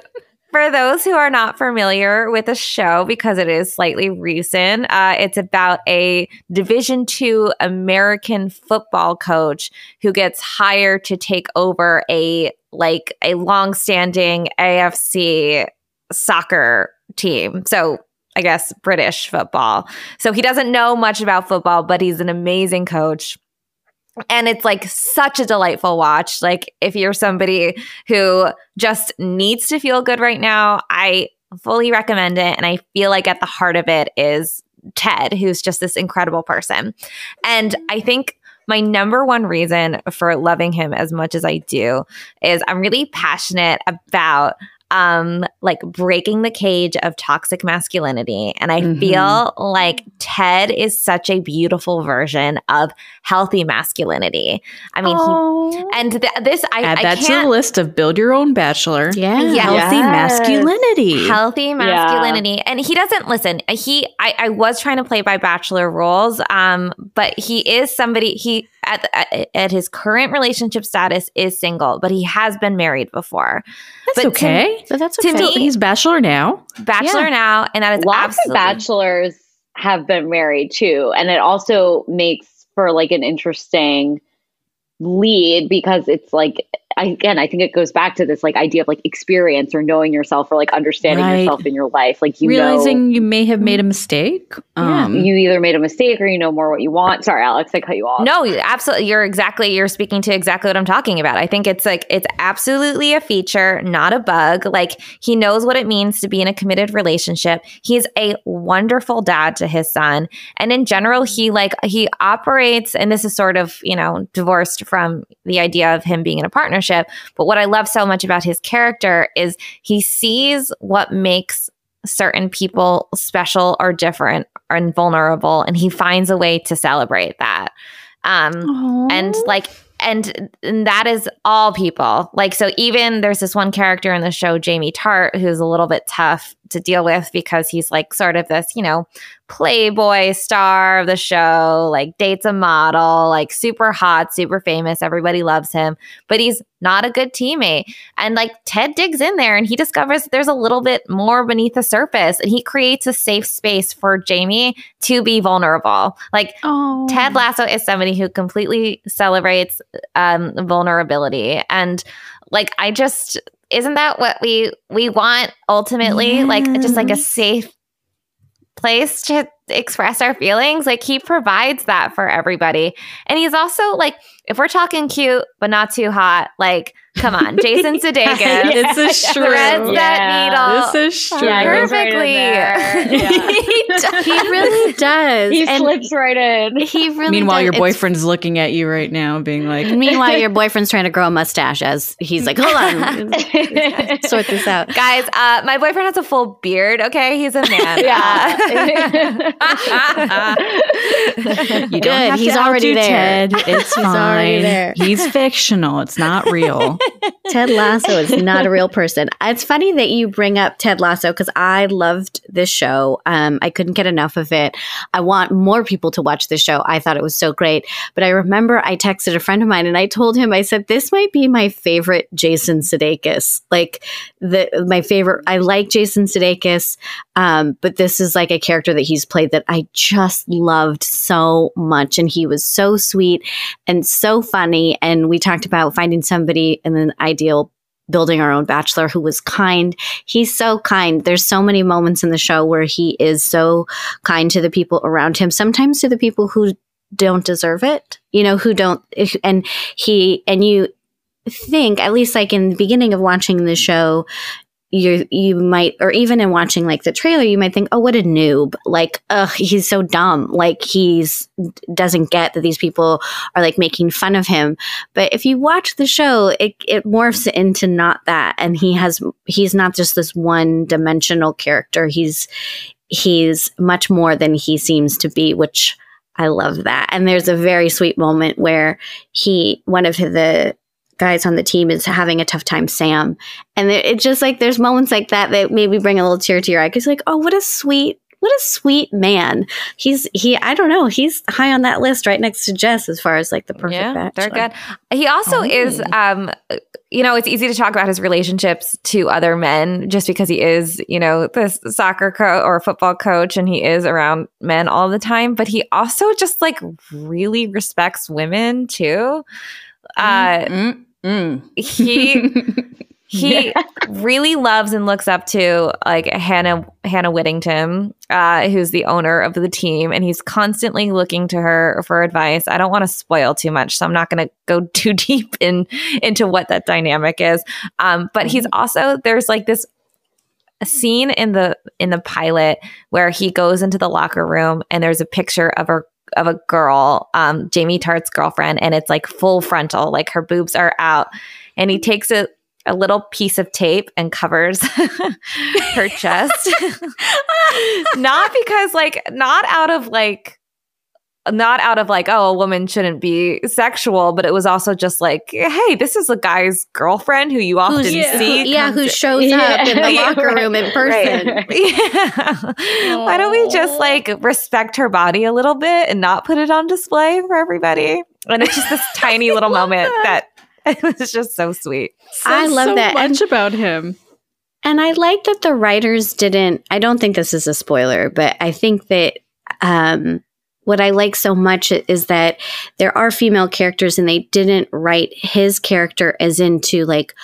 for those who are not familiar with the show, because it is slightly recent, uh, it's about a Division two American football coach who gets hired to take over a like a long-standing AFC soccer team. So I guess British football. So he doesn't know much about football, but he's an amazing coach and it's like such a delightful watch. Like if you're somebody who just needs to feel good right now, I fully recommend it. And I feel like at the heart of it is Ted, who's just this incredible person. And I think my number one reason for loving him as much as I do is I'm really passionate about um like breaking the cage of toxic masculinity. And i mm-hmm. feel like ted is such a beautiful version of healthy masculinity. I mean he, and th- this i add I that to the list of build your own bachelor. Yeah, yeah. healthy masculinity. Healthy masculinity. Yeah. and he doesn't listen he I, I was trying to play by bachelor rules um but he is somebody he at, at, at his current relationship status is single but he has been married before. That's but okay. to, but that's okay. To me, he's bachelor now. Bachelor yeah. now, and that is lots absolutely- of bachelors have been married too, and it also makes for like an interesting lead because it's like again, I think it goes back to this like idea of like experience or knowing yourself or like understanding right. yourself in your life. Like you realizing know, you may have made a mistake. Yeah, um, you either made a mistake or you know more what you want. Sorry, Alex, I cut you off. No, absolutely. You're exactly you're speaking to exactly what I'm talking about. I think it's like it's absolutely a feature, not a bug. Like he knows what it means to be in a committed relationship. He's a wonderful dad to his son, and in general, he like he operates. And this is sort of you know divorced from the idea of him being in a partnership relationship. But what I love so much about his character is he sees what makes certain people special or different and vulnerable, and he finds a way to celebrate that. Um, and like, and, and that is all people. Like, so even there's this one character in the show, Jamie Tartt, who's a little bit tough to deal with because he's like sort of this, you know, playboy star of the show, like dates a model, like super hot, super famous. Everybody loves him, but he's not a good teammate. And like Ted digs in there and he discovers there's a little bit more beneath the surface and he creates a safe space for Jamie to be vulnerable. Like oh. Ted Lasso is somebody who completely celebrates um, vulnerability. And like, I just, isn't that what we we want ultimately yes. like just like a safe place to express our feelings like he provides that for everybody. And he's also like if we're talking cute but not too hot like Come on, Jason Sudeikis. it's a shrew. Threads yeah. that needle. This is shrew. Yeah, perfectly. Right yeah. he, he, really does. He and slips right in. He really. Meanwhile, does. your boyfriend's it's, looking at you right now, being like. Meanwhile, your boyfriend's trying to grow a mustache as he's like, "Hold on, sort this out, guys." Uh, my boyfriend has a full beard. Okay, he's a man. yeah. you Good. he's already there. Ted. It's he's fine. He's fictional. It's not real. Ted Lasso is not a real person. It's funny that you bring up Ted Lasso because I loved this show. Um, I couldn't get enough of it. I want more people to watch this show. I thought it was so great. But I remember I texted a friend of mine and I told him, I said, this might be my favorite Jason Sudeikis. Like the my favorite. I like Jason Sudeikis, um, but this is like a character that he's played that I just loved so much, and he was so sweet and so funny. And we talked about finding somebody in an ideal building our own bachelor who was kind. He's so kind. There's so many moments in the show where he is so kind to the people around him, sometimes to the people who don't deserve it, you know, who don't, and he, and you think, at least like in the beginning of watching the show, you you might or even in watching like the trailer you might think oh what a noob. Like ugh he's so dumb. Like he's doesn't get that these people are like making fun of him. But if you watch the show it it morphs into not that. And he has he's not just this one dimensional character. He's he's much more than he seems to be which I love that. And there's a very sweet moment where he, one of the guys on the team is having a tough time, Sam. And it's just like there's moments like that that maybe bring a little tear to your eye because like, oh, what a sweet what a sweet man. He's he I don't know, he's high on that list right next to Jess as far as like the perfect yeah, bachelor. They're good. He also oh. is um you know, it's easy to talk about his relationships to other men just because he is, you know, this soccer coach or football coach and he is around men all the time, but he also just like really respects women too. Uh mm, mm, he he yeah. really loves and looks up to like Hannah Hannah Waddingham, uh, who's the owner of the team, and he's constantly looking to her for advice. I don't want to spoil too much, so I'm not going to go too deep in into what that dynamic is. Um, but mm-hmm. he's also there's like this a scene in the in the pilot where he goes into the locker room and there's a picture of a of a girl, um, Jamie Tartt's girlfriend, and it's like full frontal, like her boobs are out, and he takes it a little piece of tape and covers her chest. not because like not out of like not out of like, oh, a woman shouldn't be sexual, but it was also just like, hey, this is a guy's girlfriend who you often yeah, see. Who, yeah, who shows yeah. up in the locker right, room in person. Right. Yeah. Why don't we just like respect her body a little bit and not put it on display for everybody? And it's just this tiny little moment that it was just so sweet. I love so that. much and, about him. And I like that the writers didn't, I don't think this is a spoiler, but I think that um, what I like so much is that there are female characters and they didn't write his character as into like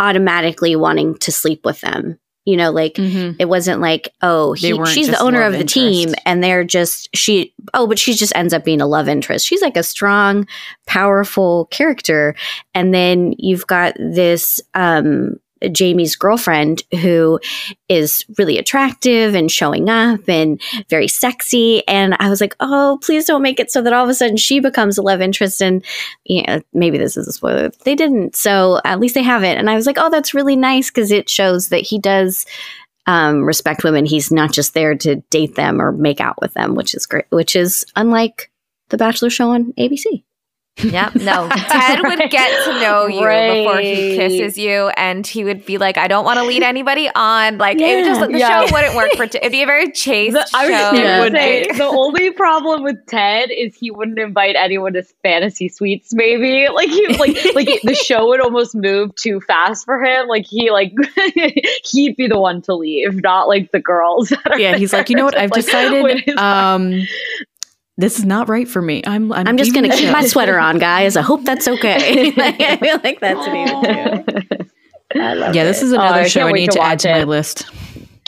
automatically wanting to sleep with them. You know, like mm-hmm. it wasn't like, oh, he, she's the owner of the interest. team and they're just, she, oh, but she just ends up being a love interest. She's like a strong, powerful character. And then you've got this, um, Jamie's girlfriend, who is really attractive and showing up and very sexy. And I was like, oh, please don't make it so that all of a sudden she becomes a love interest. And yeah, maybe this is a spoiler. They didn't. So at least they haven't. And I was like, oh, that's really nice because it shows that he does um, respect women. He's not just there to date them or make out with them, which is great, which is unlike the Bachelor show on ABC. Yep. No, Ted would get to know you right. before he kisses you, and he would be like, "I don't want to lead anybody on." Like, yeah. it just the yeah. show wouldn't work for. T- it'd be a very chaste the, I show. would say the only problem with Ted is he wouldn't invite anyone to fantasy suites. Maybe like he like like the show would almost move too fast for him. Like he like he'd be the one to leave, not like the girls. yeah, he's like, you know what? I've like, decided. Um, this is not right for me. I'm I'm, I'm just going to keep my sweater on, guys. I hope that's okay. I feel like that's an even I love yeah, it. this is another oh, show I need to, to add to my list.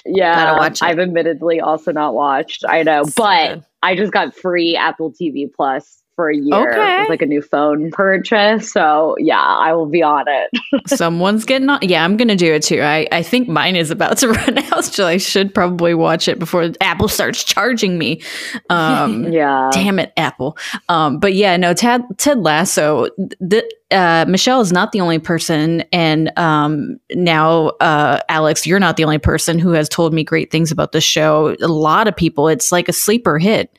Yeah, I've admittedly also not watched. I know, but good. I just got free Apple TV Plus for a year okay. with like a new phone purchase. So yeah, I will be on it. Someone's getting on. Yeah, I'm gonna do it too. I, I think mine is about to run out, so I should probably watch it before Apple starts charging me. Um, yeah, damn it, Apple. Um, but yeah, no, Ted Ted Lasso. The, uh, Michelle is not the only person, and um, now uh, Alex, you're not the only person who has told me great things about the show. A lot of people, it's like a sleeper hit.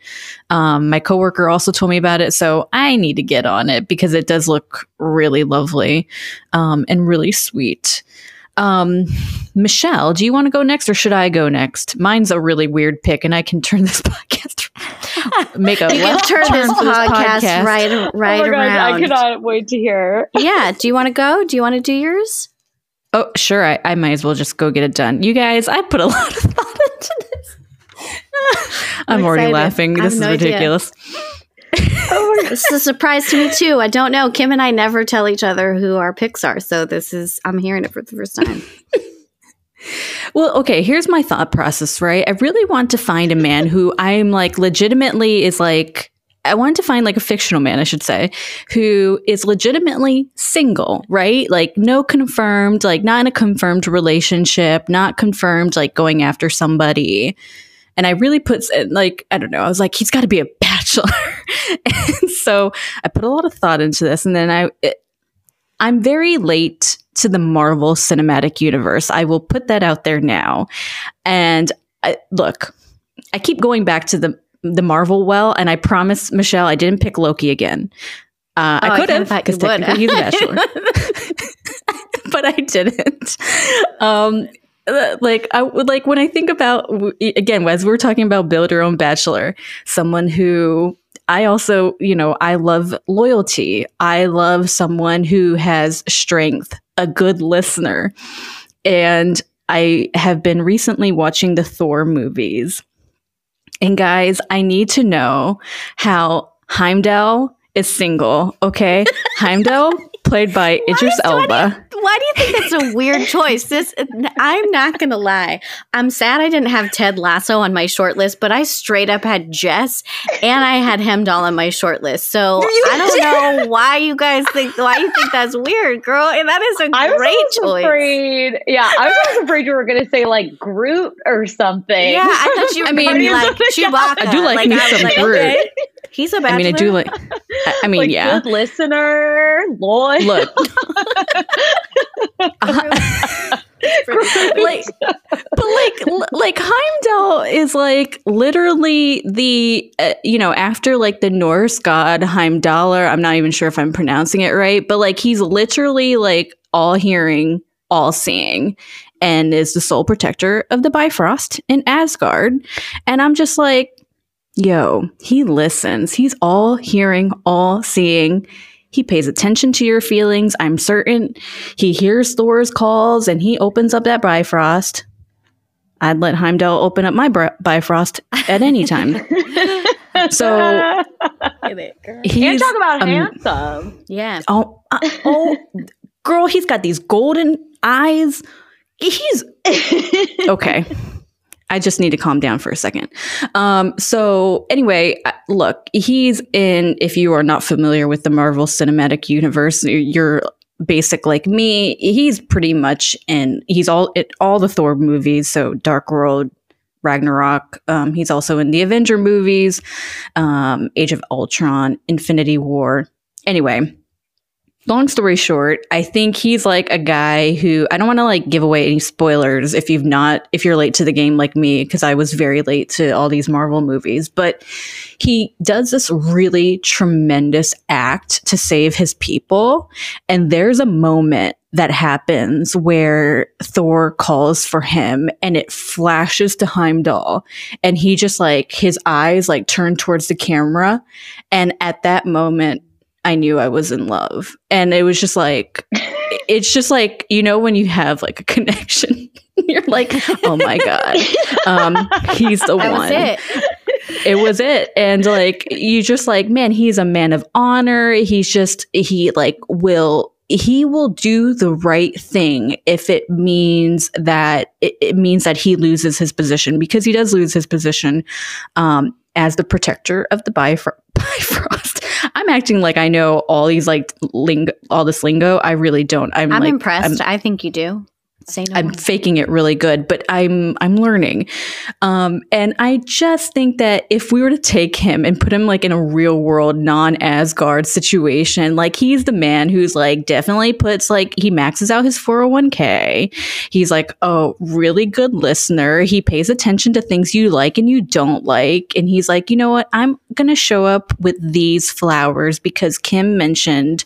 Um, my coworker also told me about it, so I need to get on it because it does look really lovely um, and really sweet. Um, Michelle, do you want to go next or should I go next? Mine's a really weird pick, and I can turn this podcast make a left turn, turn this, podcast, podcast, right right oh around. I cannot wait to hear. yeah, do you want to go? Do you want to do yours? Oh, sure. I, I might as well just go get it done. You guys, I put a lot of thought into this. I'm, I'm already laughing. This is no ridiculous. Oh this is a surprise to me too. I don't know. Kim and I never tell each other who our picks are, so this is I'm hearing it for the first time. Well, okay, here's my thought process, right? I really want to find a man who I'm like legitimately is like I want to find like a fictional man, I should say, who is legitimately single, right? Like no confirmed, like not in a confirmed relationship, not confirmed like going after somebody. And I really put like I don't know, I was like he's got to be a bachelor. and so I put a lot of thought into this and then I it, I'm very late to the Marvel Cinematic Universe. I will put that out there now. And I, look, I keep going back to the the Marvel well, and I promise Michelle, I didn't pick Loki again. Uh, oh, I could have because technically he's a bachelor, but I didn't. Um, like I would like when I think about again as we're talking about build your own bachelor, someone who I also, you know, I love loyalty. I love someone who has strength, a good listener. And I have been recently watching the Thor movies. And guys, I need to know how Heimdall is single, okay? Heimdall played by Idris Elba. Why do you think that's a weird choice? This I'm not gonna lie. I'm sad I didn't have Ted Lasso on my short list, but I straight up had Jess and I had Heimdall on my short list. So I don't know why you guys think why you think that's weird, girl. And that is a I great choice. Afraid, yeah, I was afraid you were gonna say like Groot or something. Yeah, I thought you. I mean, like Chewbacca. I do like, like me some Groot. Okay. He's a bachelor. I mean, I do like. I, mean, like, yeah. Good listener, Lloyd. Look. uh, like, but like, like Heimdall is like literally the uh, you know after like the Norse god Heimdallr. I'm not even sure if I'm pronouncing it right, but like he's literally like all hearing, all seeing, and is the sole protector of the Bifrost in Asgard. And I'm just like, Yo, he listens. He's all hearing, all seeing. He pays attention to your feelings. I'm certain he hears Thor's calls and he opens up that Bifrost. I'd let Heimdall open up my Bifrost at any time. so he's and talk about um, handsome. Yeah. Oh, uh, oh, girl, he's got these golden eyes. He's okay. I just need to calm down for a second. Um, so anyway, look, he's in, if you are not familiar with the Marvel Cinematic Universe, you're basic like me. He's pretty much in, he's all, it, all the Thor movies. So Dark World, Ragnarok. Um, he's also in the Avenger movies, um, Age of Ultron, Infinity War. Anyway, long story short, I think he's like a guy who I don't want to like give away any spoilers if you've not if you're late to the game like me because I was very late to all these Marvel movies, but he does this really tremendous act to save his people and there's a moment that happens where Thor calls for him and it flashes to Heimdall and he just like his eyes like turn towards the camera and at that moment I knew I was in love. And it was just like, it's just like, you know, when you have like a connection, you're like, oh my God, um, he's the that one. Was it. it was it. And like, you just like, man, he's a man of honor. He's just, he like will, he will do the right thing if it means that it, it means that he loses his position because he does lose his position um, as the protector of the Bifrost. I'm acting like I know all these like ling all this lingo. I really don't. I'm, I'm like, impressed. I'm, i think you do. No I'm more. faking it really good, but I'm I'm learning. Um, and I just think that if we were to take him and put him like in a real world non Asgard situation, like he's the man who's like definitely puts like he maxes out his 401k. He's like a really good listener. He pays attention to things you like and you don't like. And he's like, you know what? I'm gonna show up with these flowers because Kim mentioned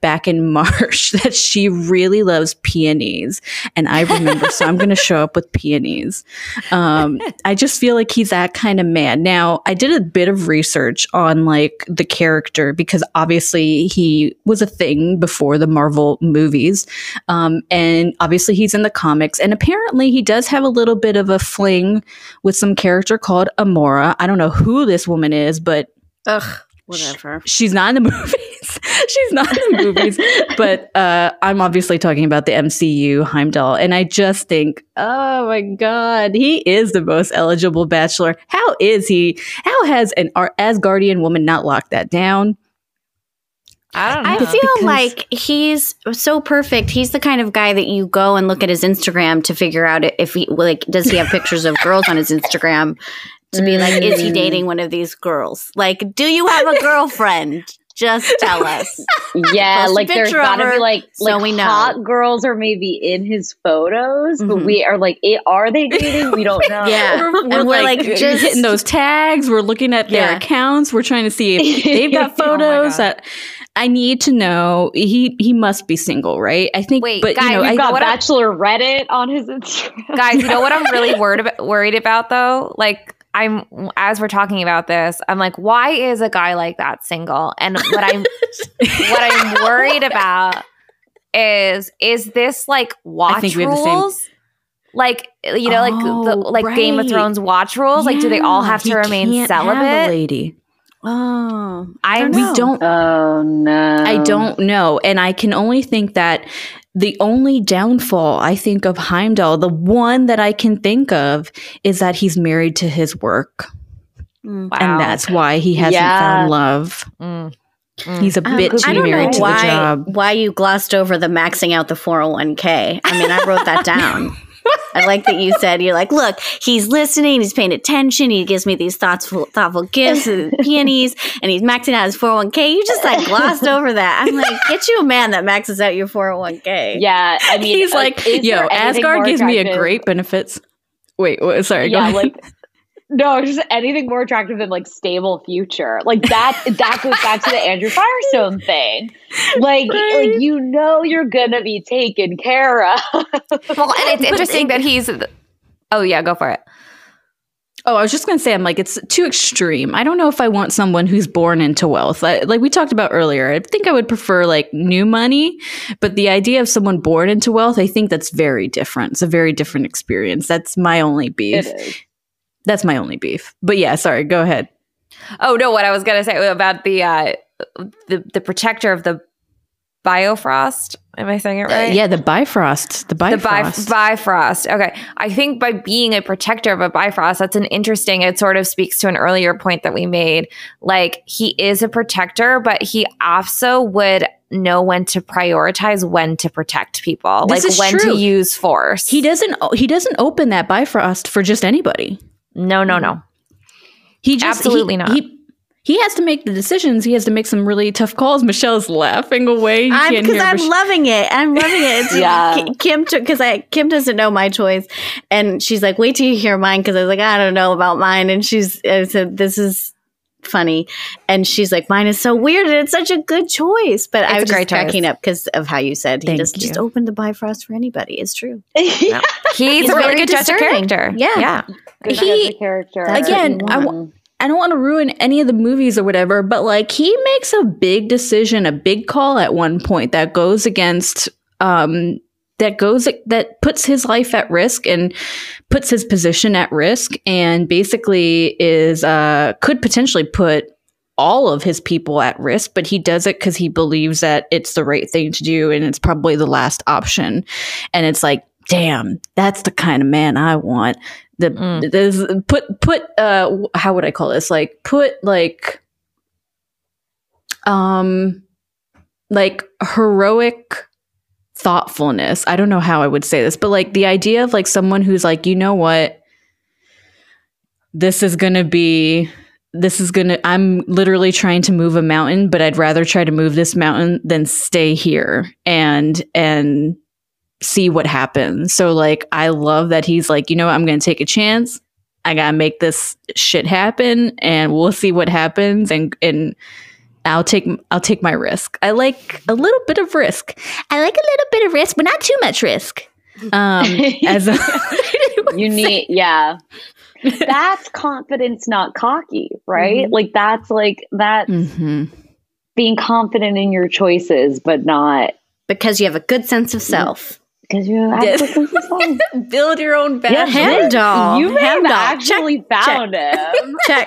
back in March that she really loves peonies and I remember, so I'm going to show up with peonies. Um, I just feel like he's that kind of man. Now, I did a bit of research on like the character because obviously he was a thing before the Marvel movies, um, and obviously he's in the comics, and apparently he does have a little bit of a fling with some character called Amora. I don't know who this woman is, but ugh whatever. She's not in the movies. She's not in the movies. but uh, I'm obviously talking about the MCU Heimdall. And I just think, oh my God, he is the most eligible bachelor. How is he? How has an Asgardian woman not locked that down? I don't know. I feel because like he's so perfect. He's the kind of guy that you go and look at his Instagram to figure out if he like does he have pictures of girls on his Instagram to be like, is he dating mm. one of these girls? Like, do you have a girlfriend? Just tell us. yeah, Post like there's picture of gotta her be like so like we know. hot girls are maybe in his photos, but Mhm. we are like, it, are they dating? We don't know. Yeah. We're, And we're, like, just- hitting those tags. We're looking at their Yeah. accounts. We're trying to see if they've got Oh photos God. that I need to know. He he must be single, right? I think. Wait, but guys, you know, we've I, Got What a- Bachelor Reddit on his Instagram. Guys, you know what I'm really worried about, worried about though? Like I'm as we're talking about this, I'm like, why is a guy like that single? And what I'm what I'm worried about is is this like watch think we have the same- rules? Like you know, like the Oh, like Game of. Thrones watch rules. like, do they all have to he remain can't have a celibate? lady. Oh, I'm We don't. Oh no. I don't know. And I can only think that the only downfall I think of Heimdall, the one that I can think of, is that he's married to his work. Mm. Wow. And that's why he hasn't Yeah. found love. Mm. Mm. He's a Um, bit I too married to the job. why you glossed over the maxing out the 401k. I mean, I wrote that down. I like that you said you're like, look, he's listening, he's paying attention, he gives me these thoughtful thoughtful gifts and peonies, and he's maxing out his 401k. You just like glossed over that. I'm like, get you a man that maxes out your 401k. Yeah, I mean, He's uh, like, yo, Asgard more gives me a great benefits. Wait, wait sorry. go Yeah, ahead. like no, just anything more attractive than like stable future. Like that. that goes back to the Andrew Firestone thing. Like, Right. like you know, you're gonna be taken care of. Well, and it's interesting that he's. Oh yeah, go for it. Oh, I was just gonna say, I'm like, it's too extreme. I don't know if I want someone who's born into wealth. I, like we talked about earlier, I think I would prefer like new money, but the idea of someone born into wealth, I think that's very different. It's a very different experience. That's my only beef. That's my only beef. But yeah, sorry, go ahead. Oh no, what I was gonna say about the uh the the protector of the Biofrost. Am I saying it right? Uh, yeah, the Bifrost, the The bi- Bifrost. Bifrost. Okay. I think by being a protector of a Bifrost, that's an interesting, it sort of speaks to an earlier point that we made. Like, he is a protector, but he also would know when to prioritize when to protect people, This like when true. to use force. he doesn't. He doesn't open that Bifrost for just anybody. No, no, no. Hmm. He just Absolutely he- not. He, he has to make the decisions. He has to make some really tough calls. Michelle's laughing away. You I'm because I'm Mich- loving it. I'm loving it. Yeah. Ki- Kim because I Kim doesn't know my choice, and she's like, "Wait till you hear mine," because I was like, "I don't know about mine," and she's I said, "This is funny," and she's like, "Mine is so weird, and it's such a good choice." But It's I a was great just cracking choice. up because of how you said he Thank just just you. opened the Bifrost for anybody. It's true. He's, He's a really good judge of character. Yeah. Yeah. Good He- a character. Again, what I you wa- want. I don't want to ruin any of the movies or whatever, but like he makes a big decision, a big call at one point that goes against um that goes that puts his life at risk and puts his position at risk and basically is uh could potentially put all of his people at risk, but he does it because he believes that it's the right thing to do and it's probably the last option. And it's like, damn, that's the kind of man I want. The Mm. put put uh how would I call this? Like put like um like heroic thoughtfulness. I don't know how I would say this, but like the idea of like someone who's like, you know what? This is going to be this is going to I'm literally trying to move a mountain, but I'd rather try to move this mountain than stay here and and see what happens. So like I love that he's like, you know what, I'm going to take a chance. I got to make this shit happen and we'll see what happens and and I'll take I'll take my risk. I like a little bit of risk. I like a little bit of risk, but not too much risk. Um, as a, you need, yeah. That's confidence, not cocky, right? Mhm. Like that's like that Mhm. being confident in your choices, but not because you have a good sense of self. because you have Yes. to think yourself. build your own Yeah, bachelor. Heimdall. You have actually found him. Check.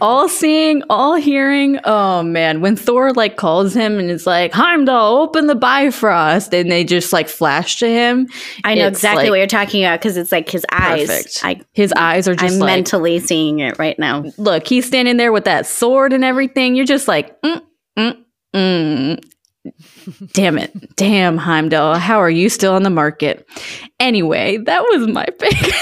All seeing, all hearing. Oh man, when Thor like calls him and is like, Heimdall, open the Bifrost, and they just like flash to him. I know exactly like, what you're talking about because it's like his eyes. Perfect. I, His eyes are just I'm like, mentally seeing it right now. look, he's standing there with that sword and everything. You're just like, mm, mm, mm. damn it, damn Heimdall, how are you still on the market? Anyway, that was my pick.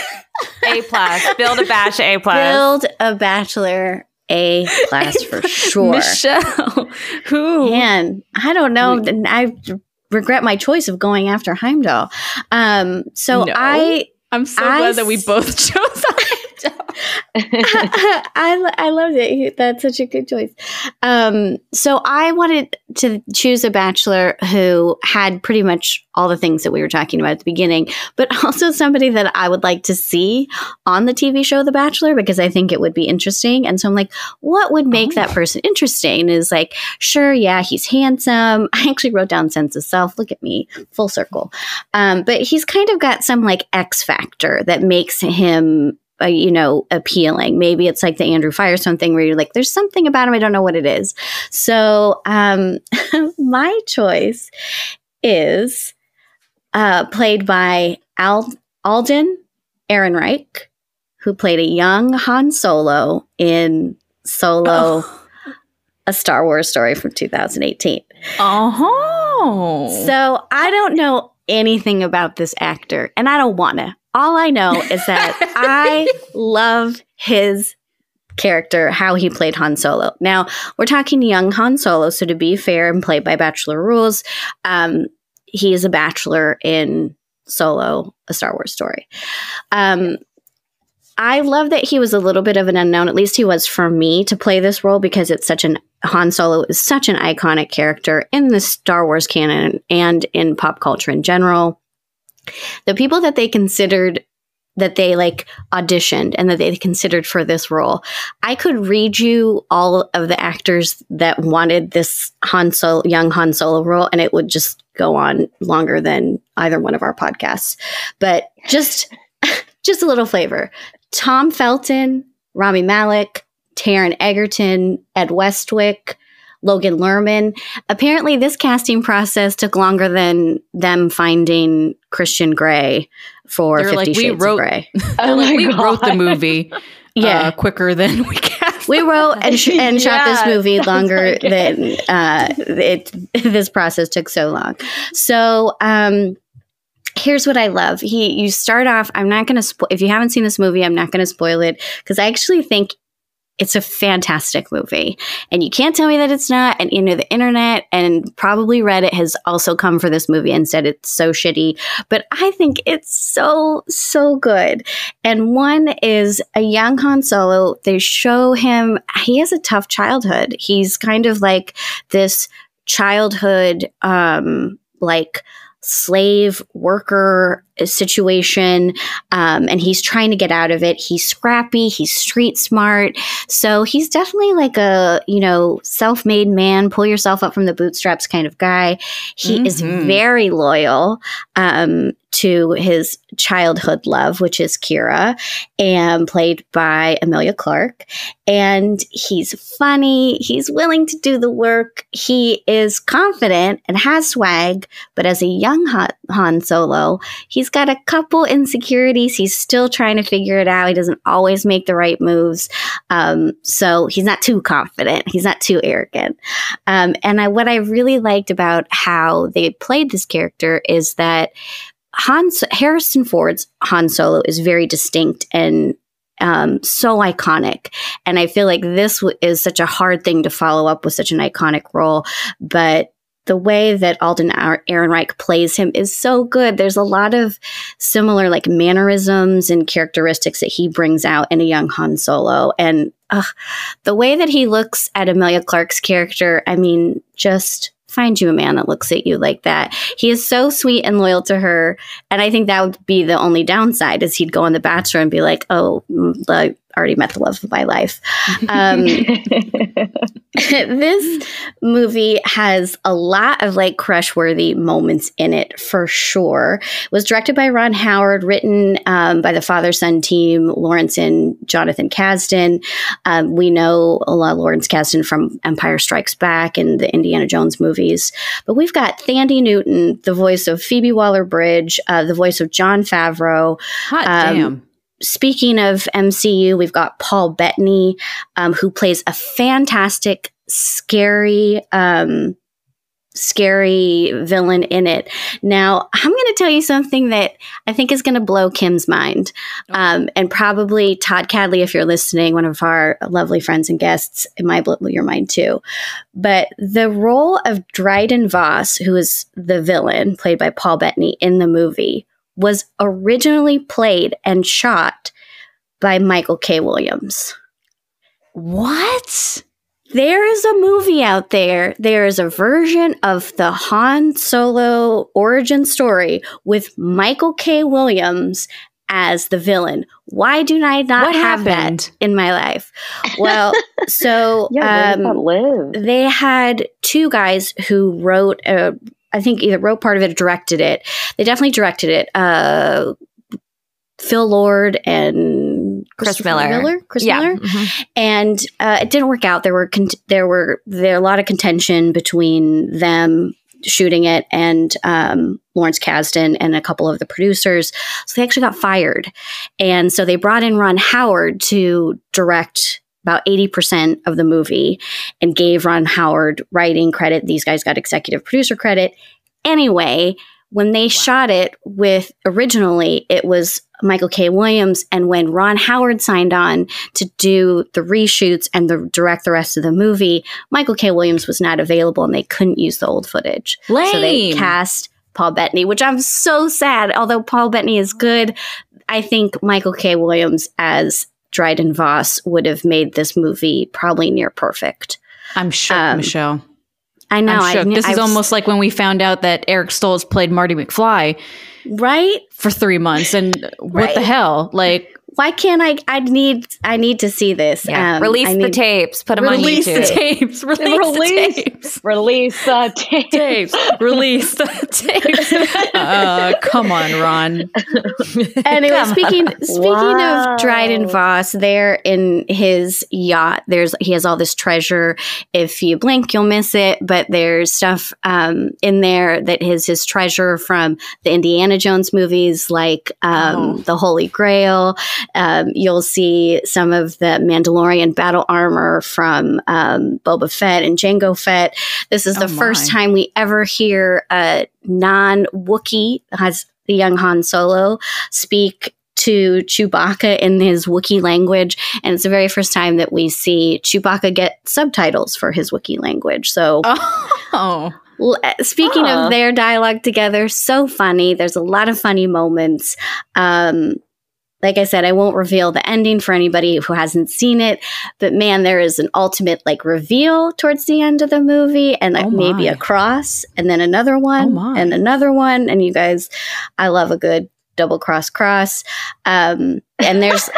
A plus. Build a bash A plus. Build a bachelor A plus for sure. Michelle, who? Man, I don't know. I regret my choice of going after Heimdall. Um, so no. I, I'm so I, glad that we both chose I, I loved it. That's such a good choice. Um, so I wanted to choose a bachelor who had pretty much all the things that we were talking about at the beginning, but also somebody that I would like to see on the TV show The Bachelor because I think it would be interesting. And so I'm like, what would make oh. that person interesting? Is like, sure, yeah, he's handsome. I actually wrote down sense of self. Look at me, full circle. Um, but he's kind of got some like X factor that makes him uh, you know, appealing. Maybe it's like the Andrew Firestone thing where you're like, there's something about him, I don't know what it is. So, um, my choice is uh, played by Al- Alden Ehrenreich, who played a young Han Solo in Solo, oh. a Star Wars story from 2018. Oh. So I don't know anything about this actor, and I don't want to. All I know is that I love his character, how he played Han Solo. Now, we're talking young Han Solo, so to be fair and play by Bachelor rules, um, he is a bachelor in Solo, a Star Wars story. Um, I love that he was a little bit of an unknown. At least he was for me to play this role because it's such an Han Solo is such an iconic character in the Star Wars canon and in pop culture in general the people that they considered that they like auditioned and that they considered for this role. I could read you all of the actors that wanted this Han Solo, young Han Solo role, and it would just go on longer than either one of our podcasts. But just, just a little flavor: Tom Felton, Rami Malek, Taron Egerton, Ed Westwick, Logan Lerman. Apparently, this casting process took longer than them finding Christian Grey for Fifty like, Shades we wrote, of Grey. oh like, we wrote the movie, uh, yeah, uh, quicker than we cast. We wrote and, sh- and yeah, shot this movie longer like than uh, it. This process took so long. So. um here's what I love. He you start off, I'm not going to spoil if you haven't seen this movie, I'm not going to spoil it because I actually think it's a fantastic movie. And you can't tell me that it's not. And you know, the internet and probably Reddit has also come for this movie and said it's so shitty. But I think it's so, so good. And one is a young Han Solo. They show him, he has a tough childhood. He's kind of like this childhood, um, like, slave worker situation um, and he's trying to get out of it. He's scrappy he's street smart. So he's definitely like a you know self-made man pull yourself up from the bootstraps kind of guy. He mm-hmm. is very loyal um, to his childhood love, which is Kira, and played by Emilia Clarke. And he's funny. He's willing to do the work. He is confident and has swag. But as a young Han Solo, he's got a couple insecurities. He's still trying to figure it out. He doesn't always make the right moves. Um, so he's not too confident. He's not too arrogant. Um, and I, what I really liked about how they played this character is that Hans Harrison Ford's Han Solo is very distinct and um, so iconic. And I feel like this w- is such a hard thing to follow up with such an iconic role. But the way that Alden Ehrenreich plays him is so good. There's a lot of similar like mannerisms and characteristics that he brings out in a young Han Solo. And uh, the way that he looks at Emilia Clarke's character, I mean, just find you a man that looks at you like that. He is so sweet and loyal to her. And I think that would be the only downside is he'd go on The Bachelor and be like, oh, mm, like, already met the love of my life. Um, this movie has a lot of like crush worthy moments in it for sure. It was directed by Ron Howard, written um, by the father son team, Lawrence and Jonathan Kasdan. Um, we know a lot of Lawrence Kasdan from Empire Strikes Back and the Indiana Jones movies. But we've got Thandi Newton, the voice of Phoebe Waller Bridge, uh, the voice of Jon Favreau. Hot um, damn speaking of MCU, we've got Paul Bettany, um, who plays a fantastic, scary, um, scary villain in it. Now, I'm going to tell you something that I think is going to blow Kim's mind. Um, and probably Todd Cadley, if you're listening, one of our lovely friends and guests, it might blow your mind too. But the role of Dryden Voss, who is the villain, played by Paul Bettany in the movie, was originally played and shot by Michael K. Williams. What? There is a movie out there. There is a version of the Han Solo origin story with Michael K. Williams as the villain. Why do I not what have happened? that in my life? Well, so yeah, um, they had two guys who wrote, uh, I think either wrote part of it or directed it. They definitely directed it. Uh, Phil Lord and Chris Miller. Miller. Chris yeah. Miller. Mm-hmm. And uh, it didn't work out. There were con- there were there a lot of contention between them shooting it and um, Lawrence Kasdan and a couple of the producers. So they actually got fired. And so they brought in Ron Howard to direct about 80% of the movie and gave Ron Howard writing credit. These guys got executive producer credit. Anyway, when they wow. shot it with originally, it was Michael K. Williams. And when Ron Howard signed on to do the reshoots and the direct the rest of the movie, Michael K. Williams was not available and they couldn't use the old footage. Lame. So they cast Paul Bettany, which I'm so sad. Although Paul Bettany is good, I think Michael K. Williams as Dryden Voss would have made this movie probably near perfect. I'm sure, um, Michelle. I know. I, this I is almost like when we found out that Eric Stoltz played Marty McFly, right? For three months, and what the hell? Like, why can't I? I need. I need to see this. Yeah. Um, release the tapes. Put them release on YouTube. Release the tapes. Release, release the tapes. Release the tapes. tapes. Release the tapes. Uh, come on, Ron. anyway, come speaking on. speaking wow. of Dryden Voss, there in his yacht, there's he has all this treasure. If you blink, you'll miss it. But there's stuff um, in there that is his treasure from the Indiana Jones movies, like um, oh. the Holy Grail um, you'll see some of the Mandalorian battle armor from um, Boba Fett and Jango Fett. This is the oh first time we ever hear a non Wookiee, has the young Han Solo, speak to Chewbacca in his Wookiee language. And it's the very first time that we see Chewbacca get subtitles for his Wookiee language. So. Oh. Speaking of their dialogue together, so funny. There's a lot of funny moments. Um, like I said, I won't reveal the ending for anybody who hasn't seen it, but man, there is an ultimate like reveal towards the end of the movie and like oh maybe a cross and then another one oh and another one. And you guys, I love a good double cross cross. Um, and there's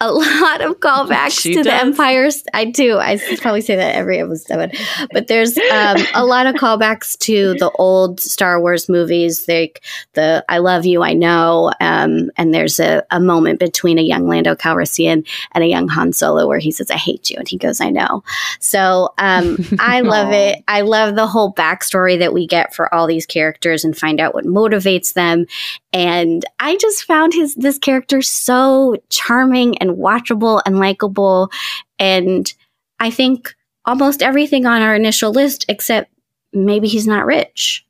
a lot of callbacks she to does. the Empire. I do. I probably say that every episode, but there's um, a lot of callbacks to the old Star Wars movies, like the "I Love You, I Know," um, and there's a, a, moment between a young Lando Calrissian and a young Han Solo where he says, "I hate you," and he goes, "I know." So um, I love it. I love the whole backstory that we get for all these characters and find out what motivates them. And I just found his this character so charming and watchable and likable. And I think almost everything on our initial list, except maybe he's not rich.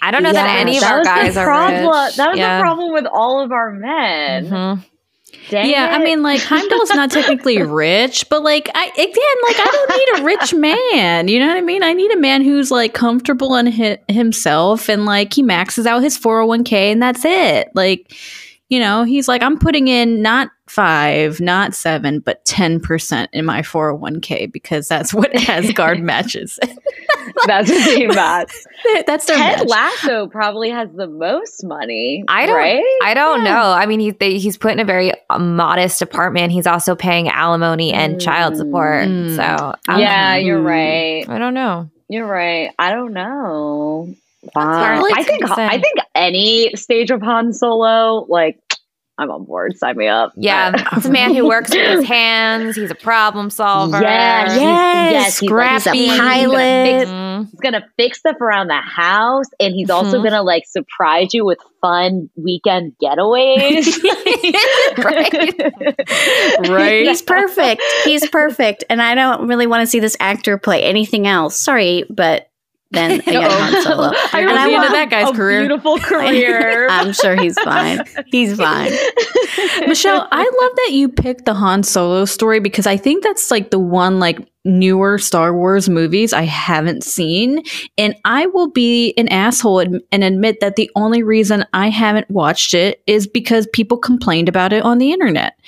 I don't know yeah, that any of that our guys are problem. rich. That was yeah. the problem with all of our men. Mm-hmm. yeah, it. I mean, like Heimdall's not technically rich, but like I again, like I don't need a rich man. You know what I mean? I need a man who's like comfortable in hi- himself and like he maxes out his four hundred one k and that's it. Like you know, he's like, I'm putting in not five, not seven, but 10% in my 401k because that's what Asgard matches. that's what they match. That's their Ted match. Lasso probably has the most money. I don't, right? I don't yeah. know. I mean, he, they, he's put in a very uh, modest apartment. He's also paying alimony and mm. child support. Mm. So, yeah, you're right. I don't know. You're right. I don't know. Wow. I think I think any stage of Han Solo, like I'm on board. Sign me up. Yeah, it's a man who works with his hands. He's a problem solver. Yes, yes, yes scrappy he's, pilot. He's gonna, fix, he's gonna fix stuff around the house, and he's also mm-hmm. gonna like surprise you with fun weekend getaways. right, right. He's perfect. He's perfect, and I don't really want to see this actor play anything else. Sorry, but than a young Han Solo. I and I want that guy's career. Beautiful career. I'm sure he's fine. He's fine. Michelle, I love that you picked the Han Solo story because I think that's like the one like newer Star Wars movies I haven't seen. And I will be an asshole and admit that the only reason I haven't watched it is because people complained about it on the internet.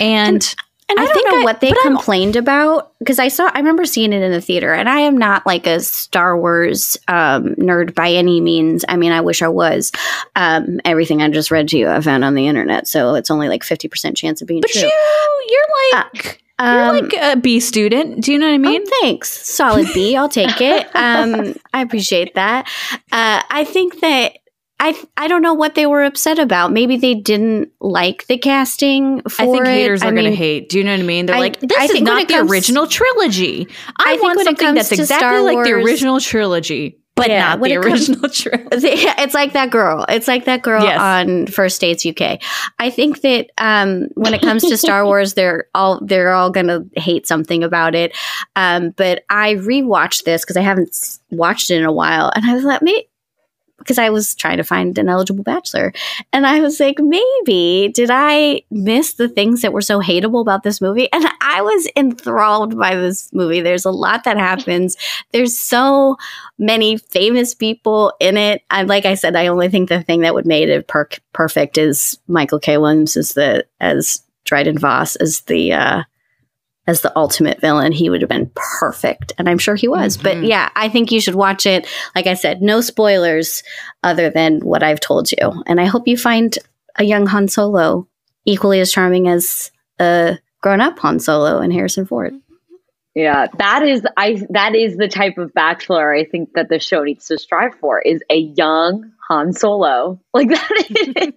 And, and and I, I don't know I, what they complained I'm, about because I saw I remember seeing it in the theater and I am not like a Star Wars um, nerd by any means. I mean, I wish I was. Um, everything I just read to you I found on the internet, so it's only like fifty percent chance of being but true. you, you're like. Uh, you're um, like a B student. Do you know what I mean? Oh, thanks. Solid B. I'll take it. Um, I appreciate that. Uh, I think that I I don't know what they were upset about. Maybe they didn't like the casting for I think it. haters are going to hate. Do you know what I mean? They're I, like, this I is not the comes, original trilogy. I, I want something that's exactly like the original trilogy. But yeah, not the original comes, trilogy. It's like that girl. It's like that girl yes. on First Dates UK. I think that um, when it comes to Star Wars, they're all they're all gonna hate something about it. Um, but I rewatched this because I haven't watched it in a while, and I was like, me because I was trying to find an eligible bachelor. And I was like, maybe did I miss the things that were so hateable about this movie? And I was enthralled by this movie. There's a lot that happens. There's so many famous people in it. And like I said, I only think the thing that would make it per- perfect is Michael K. Williams as the as Dryden Voss as the uh, as the ultimate villain, he would have been perfect. And I'm sure he was. Mm-hmm. But yeah, I think you should watch it. Like I said, no spoilers other than what I've told you. And I hope you find a young Han Solo equally as charming as a grown up Han Solo and Harrison Ford. Yeah, that is I that is the type of bachelor I think that the show needs to strive for is a young Han Solo. Like that is,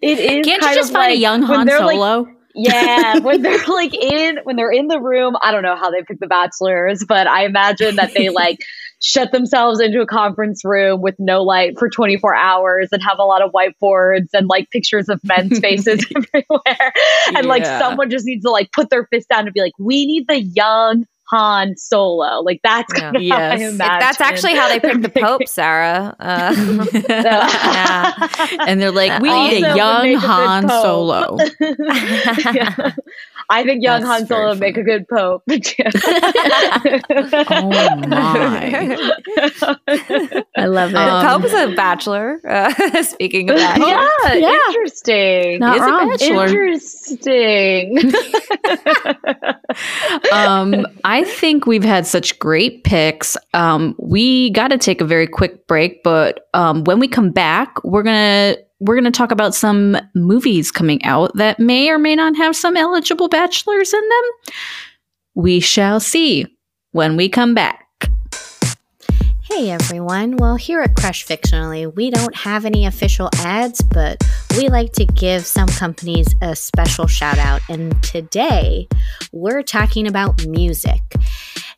it is Can't you just find like, a young Han Solo? Like, yeah, when they're like in when they're in the room, I don't know how they pick the bachelors, but I imagine that they like shut themselves into a conference room with no light for 24 hours and have a lot of whiteboards and like pictures of men's faces everywhere. And yeah. like someone just needs to like put their fist down and be like, "We need the young Han Solo. Like that's yeah. yes. That's actually how they picked the Pope, Sarah. Uh, yeah. And they're like, we also need a young Han Solo. yeah. I think young That's Han Solo would make a good pope. oh my! I love it. Um, the Pope's a bachelor. Uh, speaking of that, yeah, yeah, interesting. Not wrong. Interesting. um, I think we've had such great picks. Um, we got to take a very quick break, but um, when we come back, we're gonna we're going to talk about some movies coming out that may or may not have some eligible bachelors in them. We shall see when we come back. Hey everyone. Well, here at Crush Fictionally, we don't have any official ads, but we like to give some companies a special shout out. And today, we're talking about music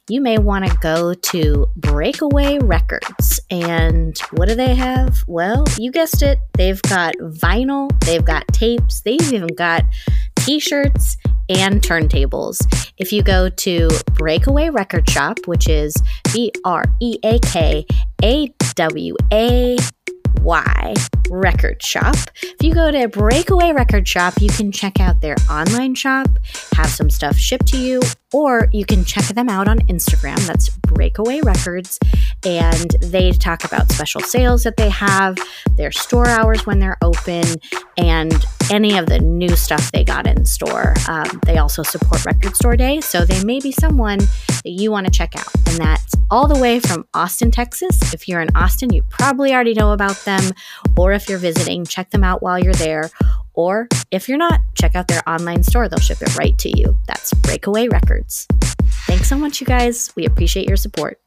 you may want to go to Breakaway Records. And what do they have? Well, you guessed it. They've got vinyl, they've got tapes, they've even got t shirts and turntables. If you go to Breakaway Record Shop, which is B R E A K A W A Y Record Shop. If you go to Breakaway Record Shop, you can check out their online shop, have some stuff shipped to you, or you can check them out on Instagram. That's Breakaway Records. And they talk about special sales that they have, their store hours when they're open, and any of the new stuff they got in store. Um, they also support Record Store Day, so they may be someone that you want to check out. And that's all the way from Austin, Texas. If you're in Austin, you probably already know about them. Or if you're visiting, check them out while you're there. Or if you're not, check out their online store. They'll ship it right to you. That's Breakaway Records. Thanks so much, you guys. We appreciate your support.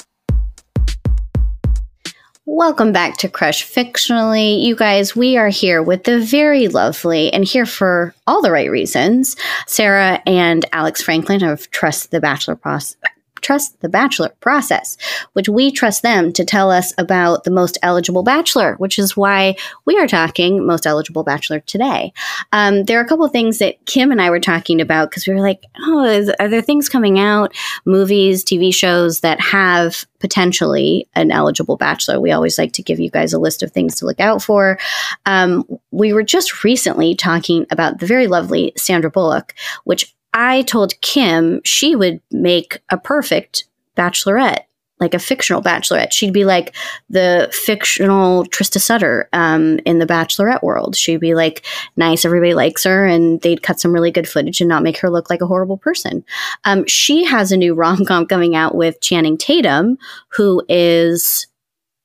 Welcome back to Crush Fictionally. You guys, we are here with the very lovely and here for all the right reasons, Sarah and Alex Franklin of Trust the Bachelor Process trust the bachelor process, which we trust them to tell us about the most eligible bachelor, which is why we are talking most eligible bachelor today. Um, there are a couple of things that Kim and I were talking about because we were like, oh, is, are there things coming out, movies, TV shows that have potentially an eligible bachelor? We always like to give you guys a list of things to look out for. Um, we were just recently talking about the very lovely Sandra Bullock, which I told Kim she would make a perfect bachelorette, like a fictional bachelorette. She'd be like the fictional Trista Sutter um, in the bachelorette world. She'd be like nice, everybody likes her, and they'd cut some really good footage and not make her look like a horrible person. Um, she has a new rom com coming out with Channing Tatum, who is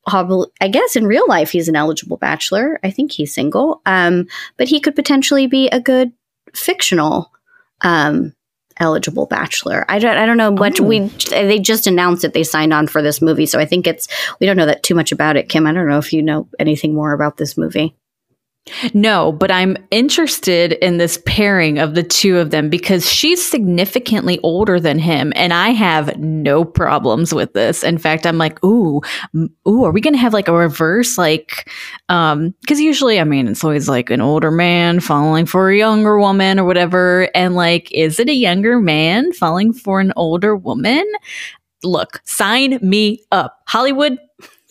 I guess in real life he's an eligible bachelor. I think he's single, um, but he could potentially be a good fictional um, eligible bachelor. I don't I don't know what oh. we they just announced that they signed on for this movie, so I think it's we don't know that too much about it. Kim, I don't know if you know anything more about this movie. No, but I'm interested in this pairing of the two of them because she's significantly older than him, and I have no problems with this. In fact, I'm like, ooh, ooh, are we gonna have like a reverse, like, um, because usually, I mean, it's always like an older man falling for a younger woman or whatever, and like, is it a younger man falling for an older woman? Look, sign me up, Hollywood.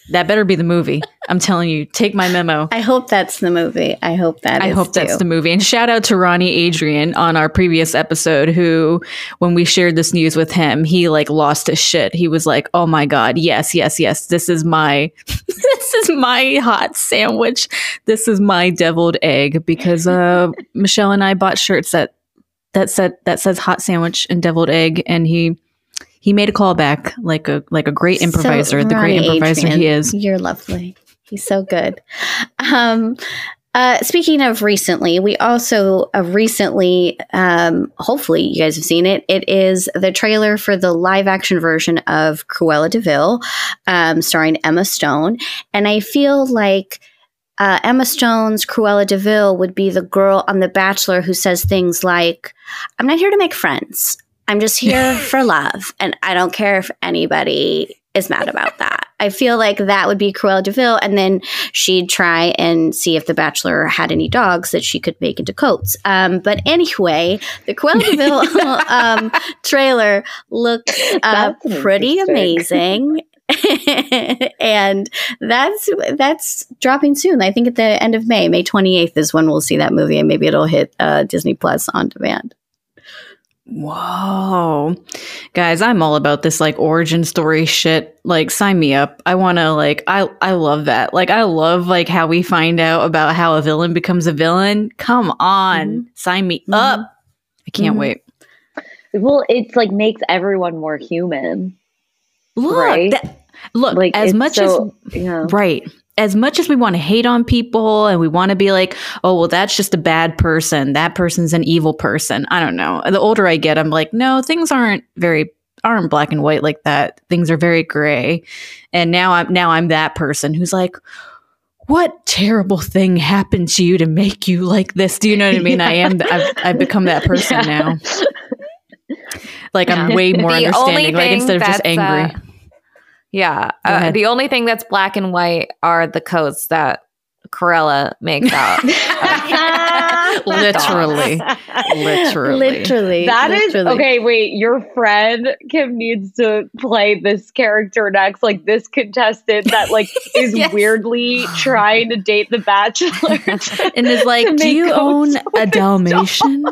That better be the movie. I'm telling you, take my memo. I hope that's the movie. I hope that I hope too. that's the movie. And shout out to Ronnie Adrian on our previous episode who when we shared this news with him, he like lost his shit. He was like, "Oh my god, yes, yes, yes. This is my this is my hot sandwich. This is my deviled egg because uh Michelle and I bought shirts that that said that says hot sandwich and deviled egg and he he made a callback like a like a great improviser, so, the great improviser Adrian, he is. You're lovely. He's so good. Um, uh, speaking of recently, we also uh, recently, um, hopefully you guys have seen it. It is the trailer for the live action version of Cruella de Vil, um, starring Emma Stone. And I feel like uh, Emma Stone's Cruella de Vil would be the girl on The Bachelor who says things like, I'm not here to make friends. I'm just here for love. And I don't care if anybody is mad about that. I feel like that would be Cruella de Vil. And then she'd try and see if the Bachelor had any dogs that she could make into coats. Um, but anyway, the Cruella de Vil um, trailer looks uh, pretty amazing. and that's that's dropping soon. I think at the end of May, May 28th is when we'll see that movie, and maybe it'll hit uh, Disney Plus on demand. Whoa. Guys, I'm all about this like origin story shit. Like sign me up. I want to like I I love that. Like I love like how we find out about how a villain becomes a villain. Come on. Mm-hmm. Sign me mm-hmm. up. I can't mm-hmm. wait. Well, it's like makes everyone more human. Look, right? That, look, like as much so, as yeah. right as much as we want to hate on people and we want to be like, oh, well, that's just a bad person. That person's an evil person. I don't know. The older I get, I'm like, no, things aren't very aren't black and white like that. Things are very gray. And now I'm now I'm that person who's like, what terrible thing happened to you to make you like this? Do you know what I mean? yeah. I am. I've, I've become that person yeah. now. Like yeah. I'm way more understanding. Like instead of just angry. Uh, yeah. Uh, the only thing that's black and white are the coats that Cruella makes out. literally. Literally. Literally. That literally. is okay. Wait, your friend Kim needs to play this character next, like this contestant that like is yes. weirdly trying to date the bachelor. and is like, Do you own a Dalmatian?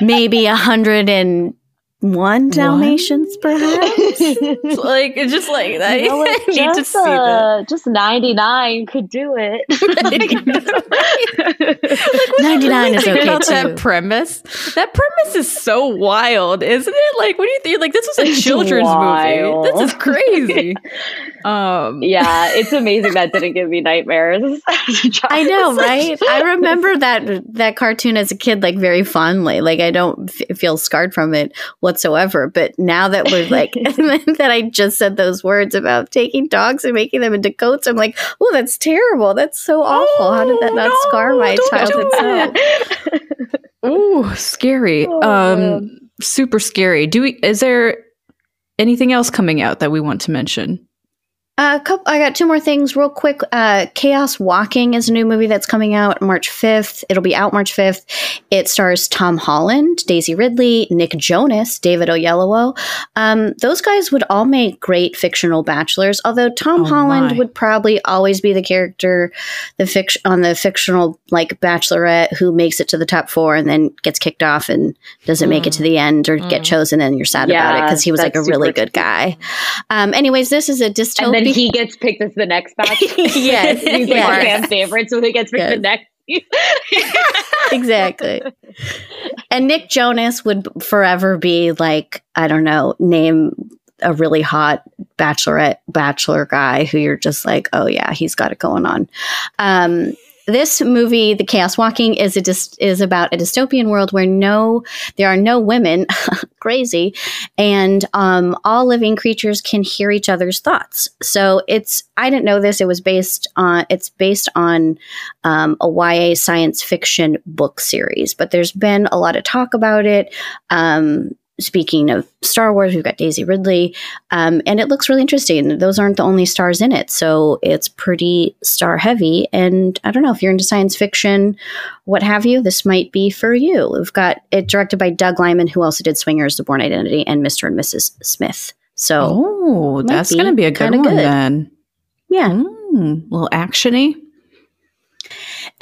Maybe a hundred and one Dalmatians, perhaps. like it's just like that. You know I need just, to see uh, that. Just ninety nine could do it. ninety nine is okay too. That premise. That premise is so wild, isn't it? Like, what do you think? Like, this was a children's movie. This is crazy. Um, yeah, it's amazing that didn't give me nightmares. I know, right? I remember that that cartoon as a kid, like very fondly. Like, I don't f- feel scarred from it whatsoever. But now that we're like that, I just said those words about taking dogs and making them into coats. I'm like, oh, that's terrible. That's so awful. Oh, How did that not no, scar my childhood self? Ooh, scary. Oh, um, super scary. Do we? Is there? anything else coming out that we want to mention? A couple, I got two more things real quick. Uh, Chaos Walking is a new movie that's coming out March 5th. It'll be out March 5th. It stars Tom Holland, Daisy Ridley, Nick Jonas, David Oyelowo. Um, those guys would all make great fictional bachelors, although Tom oh Holland my. would probably always be the character the fiction on the fictional like bachelorette who makes it to the top four and then gets kicked off and doesn't mm. make it to the end or mm. get chosen and you're sad yeah, about it because he was like a really good guy. Um, anyways, this is a dystopian he gets picked as the next batch. yes, he's like fan favorite, so he gets picked yes. the next. exactly. And Nick Jonas would forever be like, I don't know, name a really hot bachelorette bachelor guy who you're just like, oh yeah, he's got it going on. Um, this movie, The Chaos Walking, is a dis- is about a dystopian world where no there are no women, crazy, and um, all living creatures can hear each other's thoughts. So it's I didn't know this. It was based on it's based on um, a YA science fiction book series, but there's been a lot of talk about it. Um, speaking of Star Wars, we've got Daisy Ridley, um, and it looks really interesting. Those aren't the only stars in it, so it's pretty star heavy. And I don't know if you're into science fiction, what have you, this might be for you. We've got it directed by Doug Liman, who also did Swingers, The Bourne Identity, and Mr. and Mrs. Smith. So, oh, that's going to be a good one good. then. Yeah, mm, a little actiony.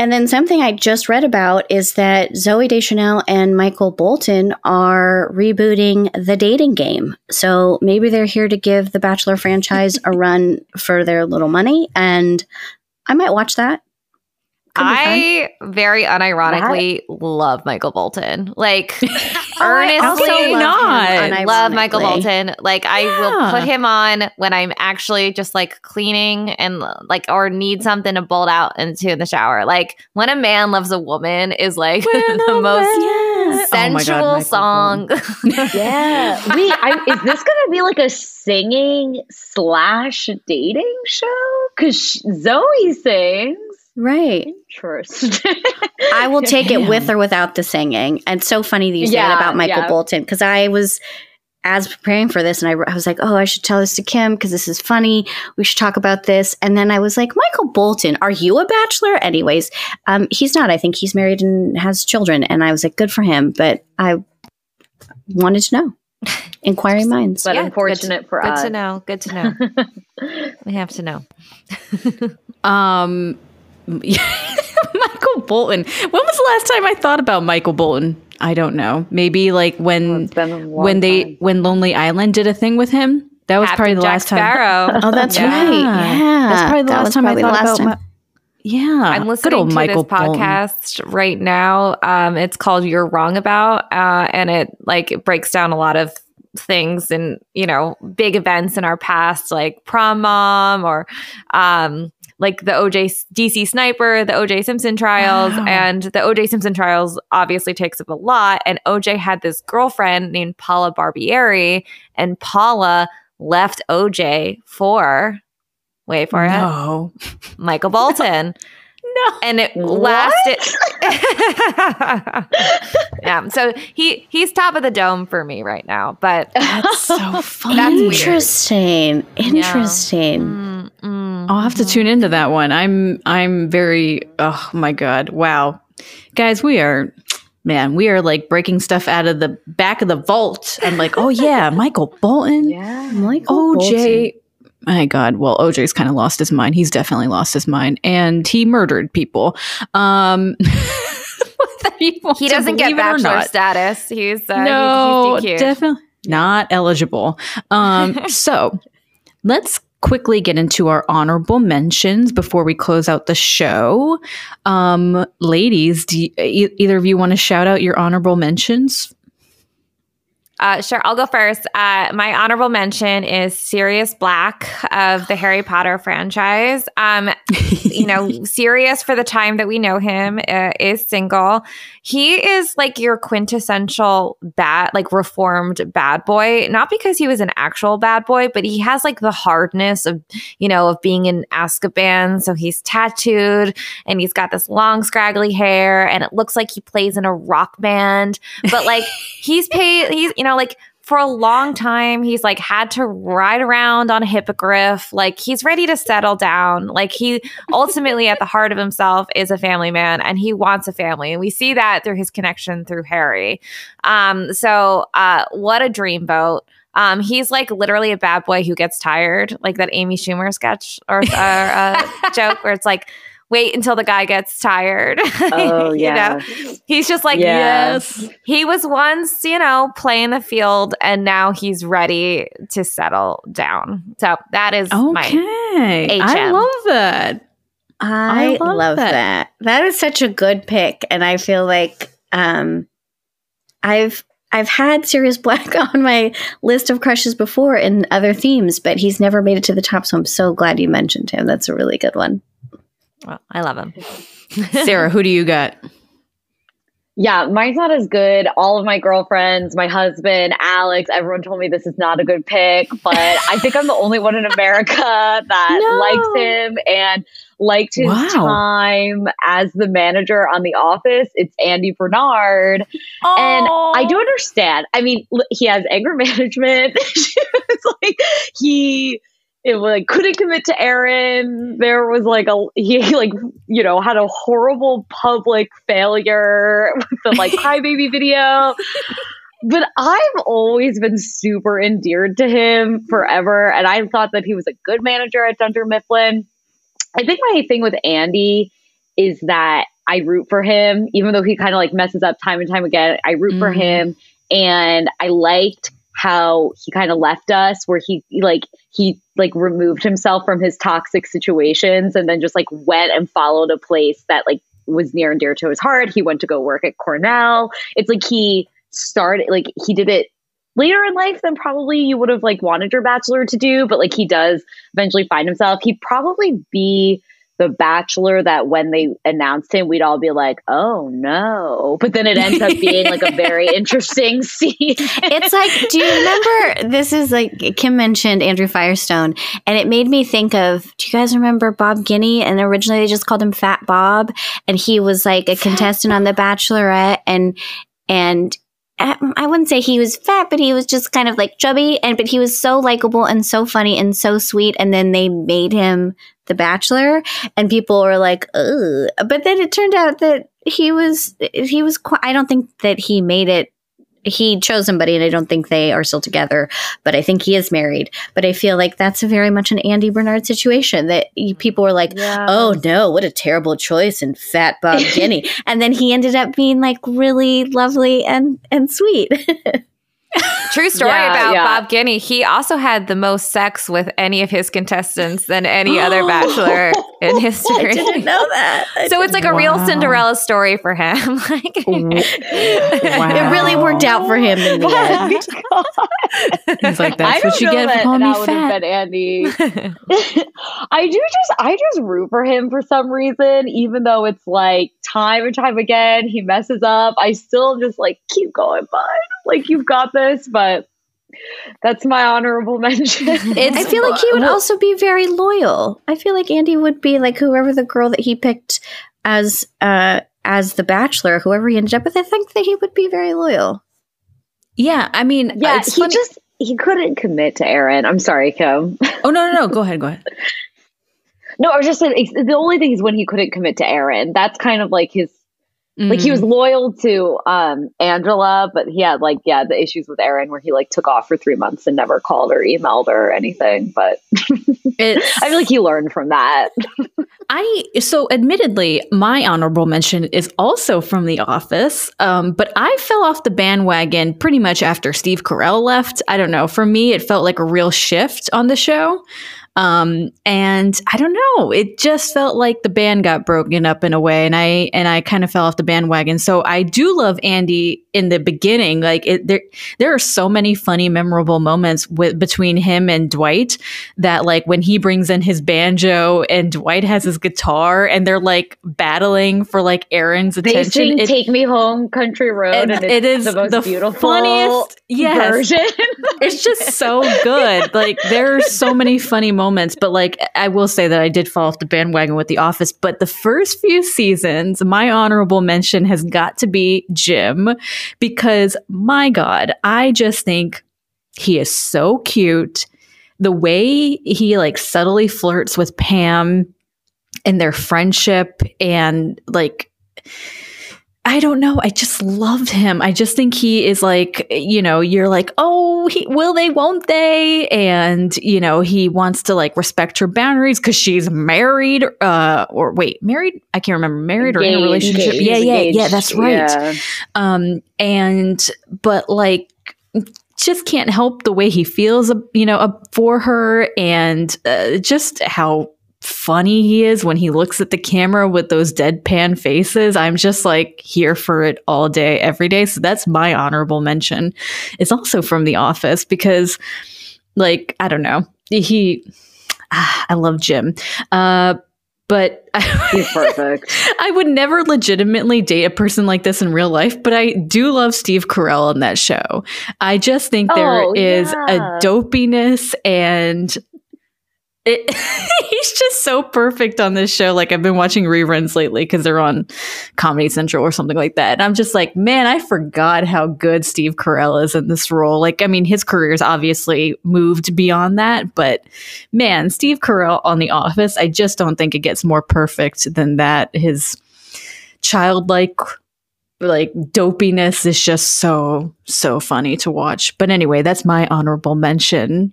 And then something I just read about is that Zooey Deschanel and Michael Bolton are rebooting the dating game. So maybe they're here to give the Bachelor franchise a run for their little money. And I might watch that. I very unironically love Michael Bolton. Like earnestly not love Michael Bolton. Like yeah. I will put him on when I'm actually just like cleaning and like or need something to bolt out into the shower. Like when a man loves a woman is like the most oh yeah. sensual oh God, song. yeah. Wait, I, is this gonna be like a singing slash dating show? Because Zooey sings. Right. Interest. I will take it with or without the singing. And so funny that you said yeah, about Michael yeah. Bolton because I was as preparing for this and I, I was like, oh, I should tell this to Kim because this is funny. We should talk about this. And then I was like, Michael Bolton, are you a bachelor? Anyways, um, he's not. I think he's married and has children. And I was like, good for him. But I wanted to know. Inquiring minds. But yeah, unfortunate good, for good us. Good to know. Good to know. we have to know. um Michael Bolton. When was the last time I thought about Michael Bolton? I don't know. Maybe like when when they time. when Lonely Island did a thing with him. That was probably the Jack last Sparrow. time. oh, that's yeah. right. Yeah, that's probably the that last time I thought about. My, yeah, I'm listening to Michael this podcast Bolton. right now. Um, it's called "You're Wrong About," uh, and it like it breaks down a lot of things and you know big events in our past, like prom mom or um, like the OJ DC sniper, the OJ Simpson trials, wow. and the OJ Simpson trials obviously takes up a lot. And OJ had this girlfriend named Paula Barbieri, and Paula left OJ for wait for no. it, Michael Bolton. No. And it what? lasted. yeah. So he he's top of the dome for me right now. But that's so fun. That's Interesting. Interesting. Yeah. Mm, mm, I'll have to tune into that one. I'm I'm very oh my god. Wow. Guys, we are man, we are like breaking stuff out of the back of the vault. I'm like, oh yeah, Michael Bolton. Yeah. Michael OJ. My God, well, OJ's kind of lost his mind. He's definitely lost his mind, and he murdered people. Um, he doesn't get bachelor status. He's uh, no, he's, he's definitely not eligible. Um, so let's quickly get into our honorable mentions before we close out the show. Um, ladies, do you, e- either of you want to shout out your honorable mentions? Uh, sure, I'll go first. Uh, my honorable mention is Sirius Black of the Harry Potter franchise. Um, you know, Sirius, for the time that we know him, uh, is single. He is like your quintessential bad, like reformed bad boy. Not because he was an actual bad boy, but he has like the hardness of, you know, of being in Azkaban. So he's tattooed and he's got this long, scraggly hair, and it looks like he plays in a rock band. But like he's paid, he's you know know, like for a long time he's like had to ride around on a hippogriff. Like he's ready to settle down. Like he ultimately at the heart of himself is a family man and he wants a family. And we see that through his connection through Harry. Um, so uh, what a dreamboat. Um, he's like literally a bad boy who gets tired, like that Amy Schumer sketch or, or uh, joke where it's like, wait until the guy gets tired. Oh, yeah. you know? He's just like, yeah. yes. He was once, you know, playing the field and now he's ready to settle down. So that is okay. my HM. I love that. I, I love, love that. that. That is such a good pick. And I feel like um I've I've had Sirius Black on my list of crushes before in other themes, but he's never made it to the top. So I'm so glad you mentioned him. That's a really good one. Well, I love him. Sarah, who do you got? Yeah, mine's not as good. All of my girlfriends, my husband, Alex, everyone told me this is not a good pick, but I think I'm the only one in America that no. likes him and liked his wow. time as the manager on The Office. It's Andy Bernard. Aww. And I do understand. I mean, he has anger management. it's like he it was like couldn't commit to Erin. There was like a he like you know had a horrible public failure with the like crybaby video. But I've always been super endeared to him forever, and I thought that he was a good manager at Dunder Mifflin. I think my thing with Andy is that I root for him, even though he kind of like messes up time and time again. I root mm. for mm-hmm. him, and I liked how he kind of left us where he like he like removed himself from his toxic situations and then just like went and followed a place that like was near and dear to his heart. He went to go work at cornell. It's like he started like he did it later in life than probably you would have like wanted your bachelor to do but like he does eventually find himself. He'd probably be the Bachelor that when they announced him, we'd all be like, oh no. But then it ends up being like a very interesting scene. it's like, do you remember? This is like Kim mentioned Andrew Firestone, and it made me think of do you guys remember Bob Guiney? And originally they just called him Fat Bob, and he was like a contestant on The Bachelorette, and and um, I wouldn't say he was fat, but he was just kind of like chubby, and but he was so likable and so funny and so sweet. And then they made him the Bachelor, and people were like, Ugh. but then it turned out that he was he was. Quite, I don't think that he made it. He chose somebody, and I don't think they are still together. But I think he is married. But I feel like that's a very much an Andy Bernard situation. That people were like, yeah. "Oh no, what a terrible choice!" And fat Bob Guiney, and then he ended up being like really lovely and and sweet. True story yeah, about yeah. Bob Guiney. He also had the most sex with any of his contestants than any other bachelor in history. I didn't know that. I so it's like a wow. real Cinderella story for him. like, wow. It really worked out for him in the end. He's like, that's what you get for calling me fat. Andy. I do just, I just root for him for some reason, even though it's like time and time again he messes up. I still just like keep going, bud. Like you've got this, but that's my honorable mention. I feel like he would also be very loyal. I feel like Andy would be like whoever the girl that he picked as uh as the bachelor, whoever he ended up with, I think that he would be very loyal. Yeah, I mean, yeah, he funny. just he couldn't commit to Erin. I'm sorry, Kim. Oh no, no, no. Go ahead, go ahead. no, I was just saying the only thing is when he couldn't commit to Erin. That's kind of like his Mm-hmm. Like he was mm. loyal to um, Angela, but he had like yeah the issues with Erin where he like took off for three months and never called or emailed her or anything. But I feel like he learned from that. I so admittedly, my honorable mention is also from The Office, um, but I fell off the bandwagon pretty much after Steve Carell left. I don't know. For me, it felt like a real shift on the show. Um, and I don't know, it just felt like the band got broken up in a way, and I and I kind of fell off the bandwagon. So I do love Andy in the beginning. Like it, there, there are so many funny, memorable moments with between him and Dwight that like when he brings in his banjo and Dwight has his guitar, and they're like battling for like Erin's attention. It, "Take Me Home, Country Road," and, and it is the most the beautiful funniest yes, version. it's just so good. Like there are so many funny moments, but like I will say that I did fall off the bandwagon with The Office. But the first few seasons, my honorable mention has got to be Jim, because my God, I just think He is so cute. The way he like subtly flirts with Pam and their friendship and like I don't know. I just love him. I just think he is like, you know, you're like, oh, he, will they, won't they? And, you know, he wants to like respect her boundaries because she's married, uh, or wait, married? I can't remember, married engaged, or in a relationship. Engaged, yeah, yeah, engaged. yeah, that's right. Yeah. Um, and, but like, just can't help the way he feels, you know, for her and uh, just how funny he is when he looks at the camera with those deadpan faces. I'm just like here for it all day, every day. So that's my honorable mention. It's also from The Office because, like, I don't know, he, ah, I love Jim. Uh, but he's perfect. I would never legitimately date a person like this in real life, but I do love Steve Carell on that show. I just think there oh, is yeah. a dopiness and it, he's just so perfect on this show. Like I've been watching reruns lately because they're on Comedy Central or something like that. And I'm just like, man, I forgot how good Steve Carell is in this role. Like, I mean, his career's obviously moved beyond that, but man, Steve Carell on The Office, I just don't think it gets more perfect than that. His childlike like dopiness is just so so funny to watch. But anyway, that's my honorable mention.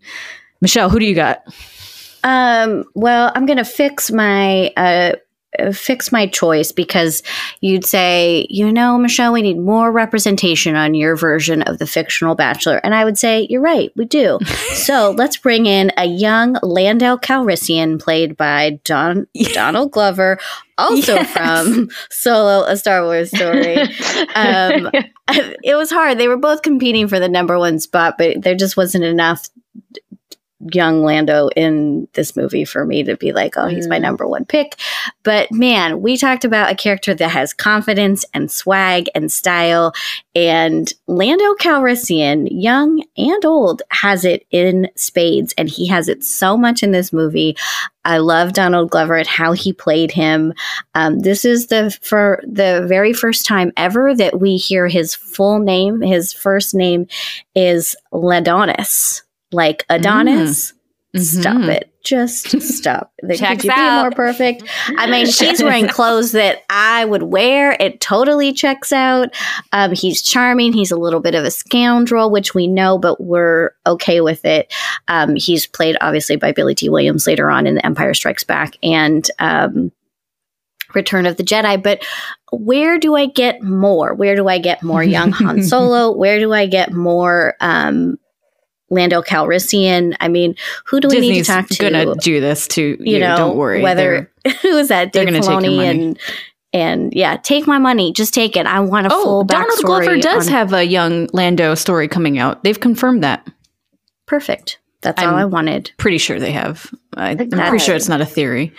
Michelle, who do you got? Um, well, I'm going to fix my uh, fix my choice because you'd say, you know, Michelle, we need more representation on your version of the fictional bachelor. And I would say, you're right, we do. so let's bring in a young Lando Calrissian played by Don Donald Glover, also yes. from Solo, a Star Wars story. Um, it was hard. They were both competing for the number one spot, but there just wasn't enough young Lando in this movie for me to be like, oh, he's my mm. number one pick. But man, we talked about a character that has confidence and swag and style. And Lando Calrissian, young and old, has it in spades. And he has it so much in this movie. I love Donald Glover and how he played him. Um, this is the for the very first time ever that we hear his full name. His first name is Ladonis like Adonis. Mm. Stop mm-hmm. it. Just stop. Could you out. be more perfect? I mean, she's wearing clothes that I would wear. It totally checks out. Um, he's charming. He's a little bit of a scoundrel, which we know, but we're okay with it. Um, he's played obviously by Billy Dee Williams later on in The Empire Strikes Back and um, Return of the Jedi. But where do I get more? Where do I get more young Han Solo? Where do I get more um, Lando Calrissian. I mean, who do we Disney's need to talk to? Gonna do this to you. you know, don't worry. Whether who is that? Dave Filoni and and yeah, take my money. Just take it. I want a oh, full Donald Glover does on- have a young Lando story coming out. They've confirmed that. Perfect. That's I'm all I wanted. Pretty sure they have. I, am pretty sure it's not a theory.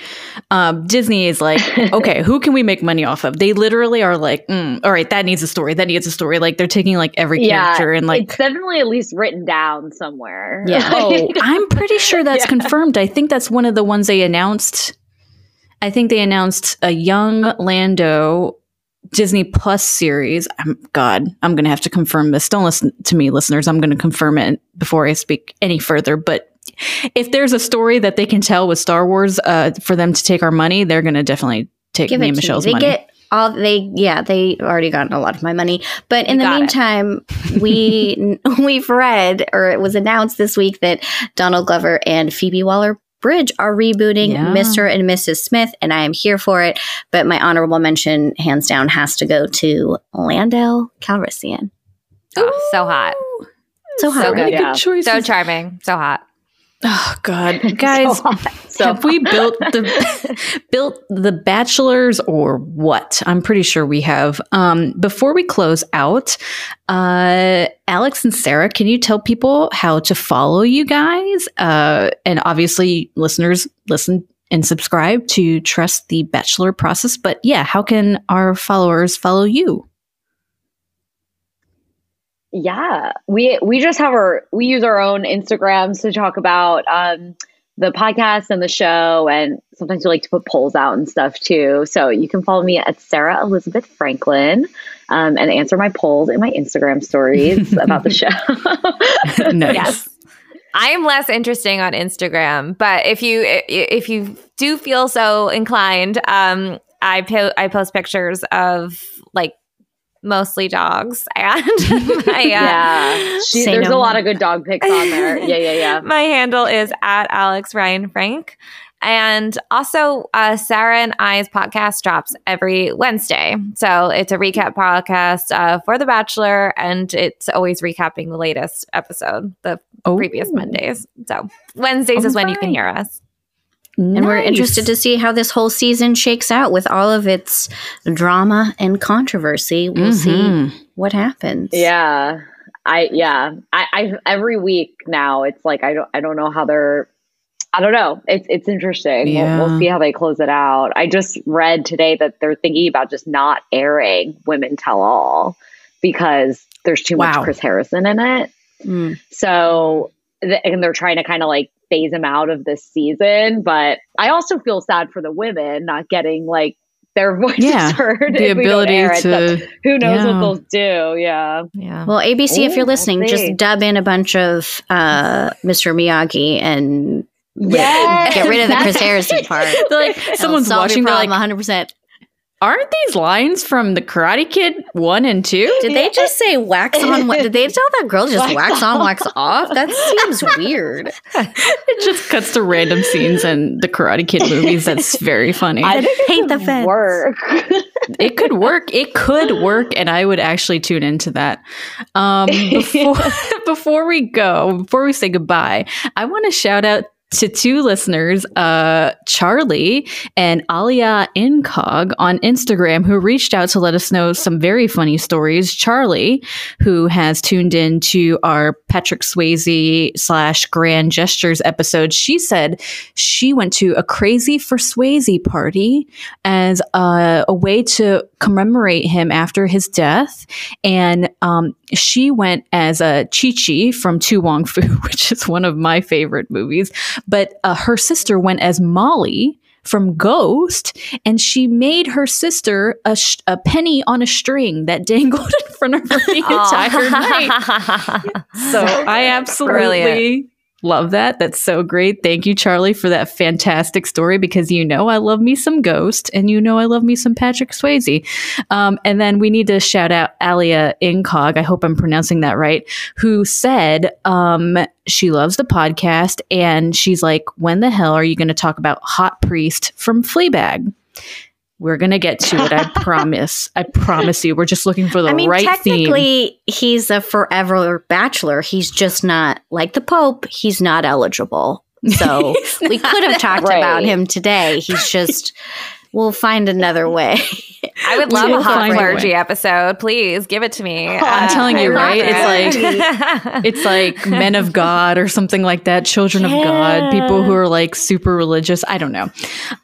Um, Disney is like, okay, who can we make money off of? They literally are like, mm, all right, that needs a story. That needs a story. Like they're taking like every yeah, character and like it's definitely at least written down somewhere. Yeah. oh, I'm pretty sure that's yeah. confirmed. I think that's one of the ones they announced. I think they announced a young Lando Disney Plus series. I'm, God, I'm going to have to confirm this. Don't listen to me, listeners. I'm going to confirm it before I speak any further. But if there's a story that they can tell with Star Wars uh, for them to take our money, they're going to definitely take Give me and Michelle's money. Get- all they yeah they already gotten a lot of my money but in you the meantime we we've read or it was announced this week that donald glover and phoebe waller Bridge are rebooting yeah. Mr. and Mrs. Smith, and I am here for it. But my honorable mention, hands down, has to go to Lando Calrissian. Oh, so hot. So hot. So good. Yeah. good so charming. So hot. Oh God, guys, so so have we built the built the bachelors or what? I'm pretty sure we have. Um, before we close out, uh, Alex and Sarah, can you tell people how to follow you guys? Uh, and obviously, listeners listen and subscribe to trust the bachelor process. But yeah, how can our followers follow you? Yeah, we we just have our we use our own Instagrams to talk about um, the podcast and the show. And sometimes we like to put polls out and stuff too. So you can follow me at Sarah Elizabeth Franklin um, and answer my polls in my Instagram stories about the show. nice. Yes. I am less interesting on Instagram, but if you if you do feel so inclined, um, I po- I post pictures of like mostly dogs and my, uh, yeah. She, there's no a lot of good dog pics on there. Yeah yeah yeah. My handle is at alex ryan frank. And also uh, sarah and i's podcast drops every wednesday. So it's a recap podcast uh, for the bachelor and it's always recapping the latest episode the oh. previous mondays. So wednesdays oh, is when you can hear us Nice. And we're interested to see how this whole season shakes out with all of its drama and controversy. We'll mm-hmm. see what happens. Yeah. I yeah. I, I every week now it's like I don't I don't know how they're I don't know. It's it's interesting. Yeah. We'll, we'll, see how they close it out. I just read today that they're thinking about just not airing Women Tell All because there's too wow. much Chris Harrison in it. Mm. So and they're trying to kind of like phase him out of this season. But I also feel sad for the women not getting like their voices yeah, heard. The ability to so who knows yeah. what they'll do? Yeah, yeah. Well, ABC, Ooh, if you're listening, just dub in a bunch of uh, Mr. Miyagi and Yes, get rid of the Chris Harrison part. like someone's watching, they're like 100. percent Aren't these lines from the Karate Kid one and two? Did they just say wax on? Did they tell that girl just wax, wax on, wax off? That seems weird. it just cuts to random scenes in the Karate Kid movies. That's very funny. I hate the fence. Work. it could work. It could work, and I would actually tune into that. Um, before before we go, before we say goodbye, I want to shout out to two listeners, uh, Charlie and Alia Incog on Instagram, who reached out to let us know some very funny stories. Charlie, who has tuned in to our Patrick Swayze slash Grand Gestures episode, she said she went to a crazy for Swayze party as a, a way to commemorate him after his death. And um, she went as a Chi Chi from To Wong Foo, which is one of my favorite movies. But uh, her sister went as Molly from Ghost, and she made her sister a, sh- a penny on a string that dangled in front of her the entire night. so I absolutely Brilliant. Love that. That's so great. Thank you, Charlie, for that fantastic story because you know I love me some Ghost and you know I love me some Patrick Swayze. Um, and then we need to shout out Alia Incog, I hope I'm pronouncing that right, who said um, she loves the podcast and she's like, when the hell are you going to talk about Hot Priest from Fleabag? We're gonna get to it. I promise. I promise you. We're just looking for the I mean, right technically, theme. he's a forever bachelor. He's just not like the Pope. He's not eligible. So we could have talked right. about him today. He's just we'll find another way. I would love a hot clergy episode. Please give it to me. Oh, I'm uh, telling you, right? It's like it's like men of God or something like that, children yeah. of God, people who are like super religious. I don't know.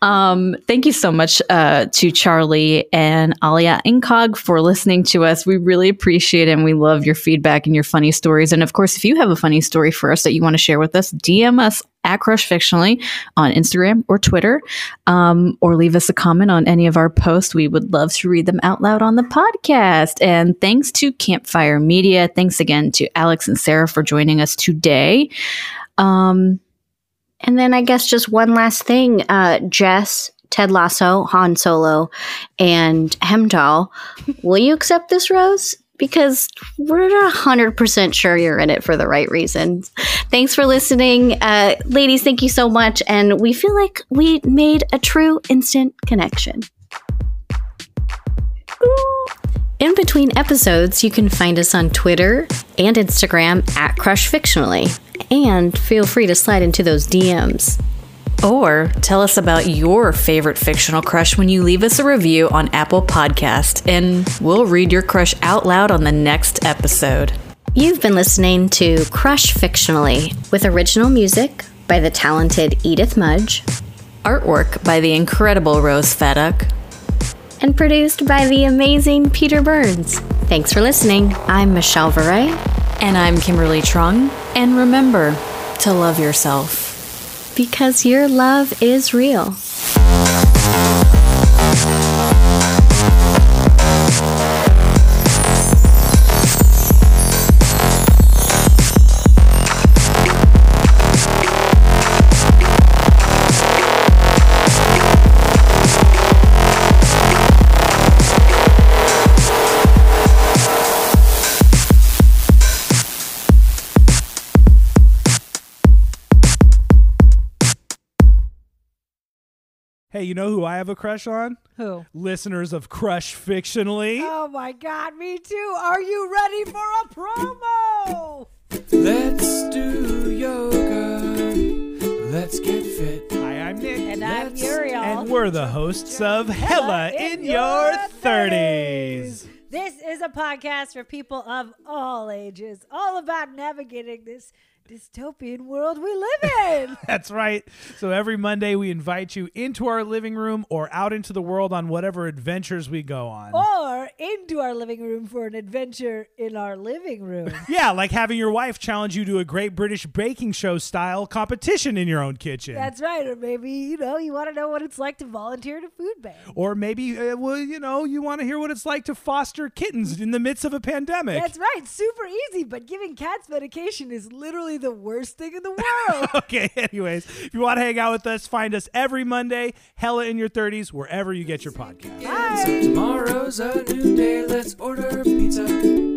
Um, thank you so much uh, to Charlie and Alia Incog for listening to us. We really appreciate it and we love your feedback and your funny stories. And of course, if you have a funny story for us that you want to share with us, DM us at Crush Fictionally on Instagram or Twitter, um, or leave us a comment on any of our posts. We would love to read them out loud on the podcast. And thanks to Campfire Media. Thanks again to Alex and Sarah for joining us today. Um, and then I guess just one last thing, uh, Jess. Ted Lasso, Han Solo, and Heimdall. Will you accept this rose? Because we're 100% sure you're in it for the right reasons. Thanks for listening. Uh, ladies, thank you so much. And we feel like we made a true instant connection. In between episodes, you can find us on Twitter and Instagram at Crush Fictionally. And feel free to slide into those DMs. Or tell us about your favorite fictional crush when you leave us a review on Apple Podcast, and we'll read your crush out loud on the next episode. You've been listening to Crush Fictionally with original music by the talented Edith Mudge, artwork by the incredible Rose Feduk, and produced by the amazing Peter Burns. Thanks for listening. I'm Michelle Varay. And I'm Kimberly Trung. And remember to love yourself. Because your love is real. You know who I have a crush on? Who? Listeners of Crush Fictionally. Oh my god, me too. Are you ready for a promo? Let's do yoga. Let's get fit. Hi, I'm Nick. And I'm Let's- Uriel. And we're the hosts of Hella in Your 30s. This is a podcast for people of all ages, all about navigating this dystopian world we live in. That's right. So every Monday, we invite you into our living room or out into the world on whatever adventures we go on. or into our living room for an adventure in our living room. Yeah, like having your wife challenge you to a great British baking show style competition in your own kitchen. That's right. Or maybe, you know, you want to know what it's like to volunteer at a food bank. or maybe, uh, well, you know, you want to hear what it's like to foster kittens in the midst of a pandemic. That's right. Super easy, but giving cats medication is literally the worst thing in the world. okay, anyways, if you want to hang out with us, find us every Monday, Hella in Your 30s, wherever you get your podcast. So tomorrow's a new day. Let's order pizza.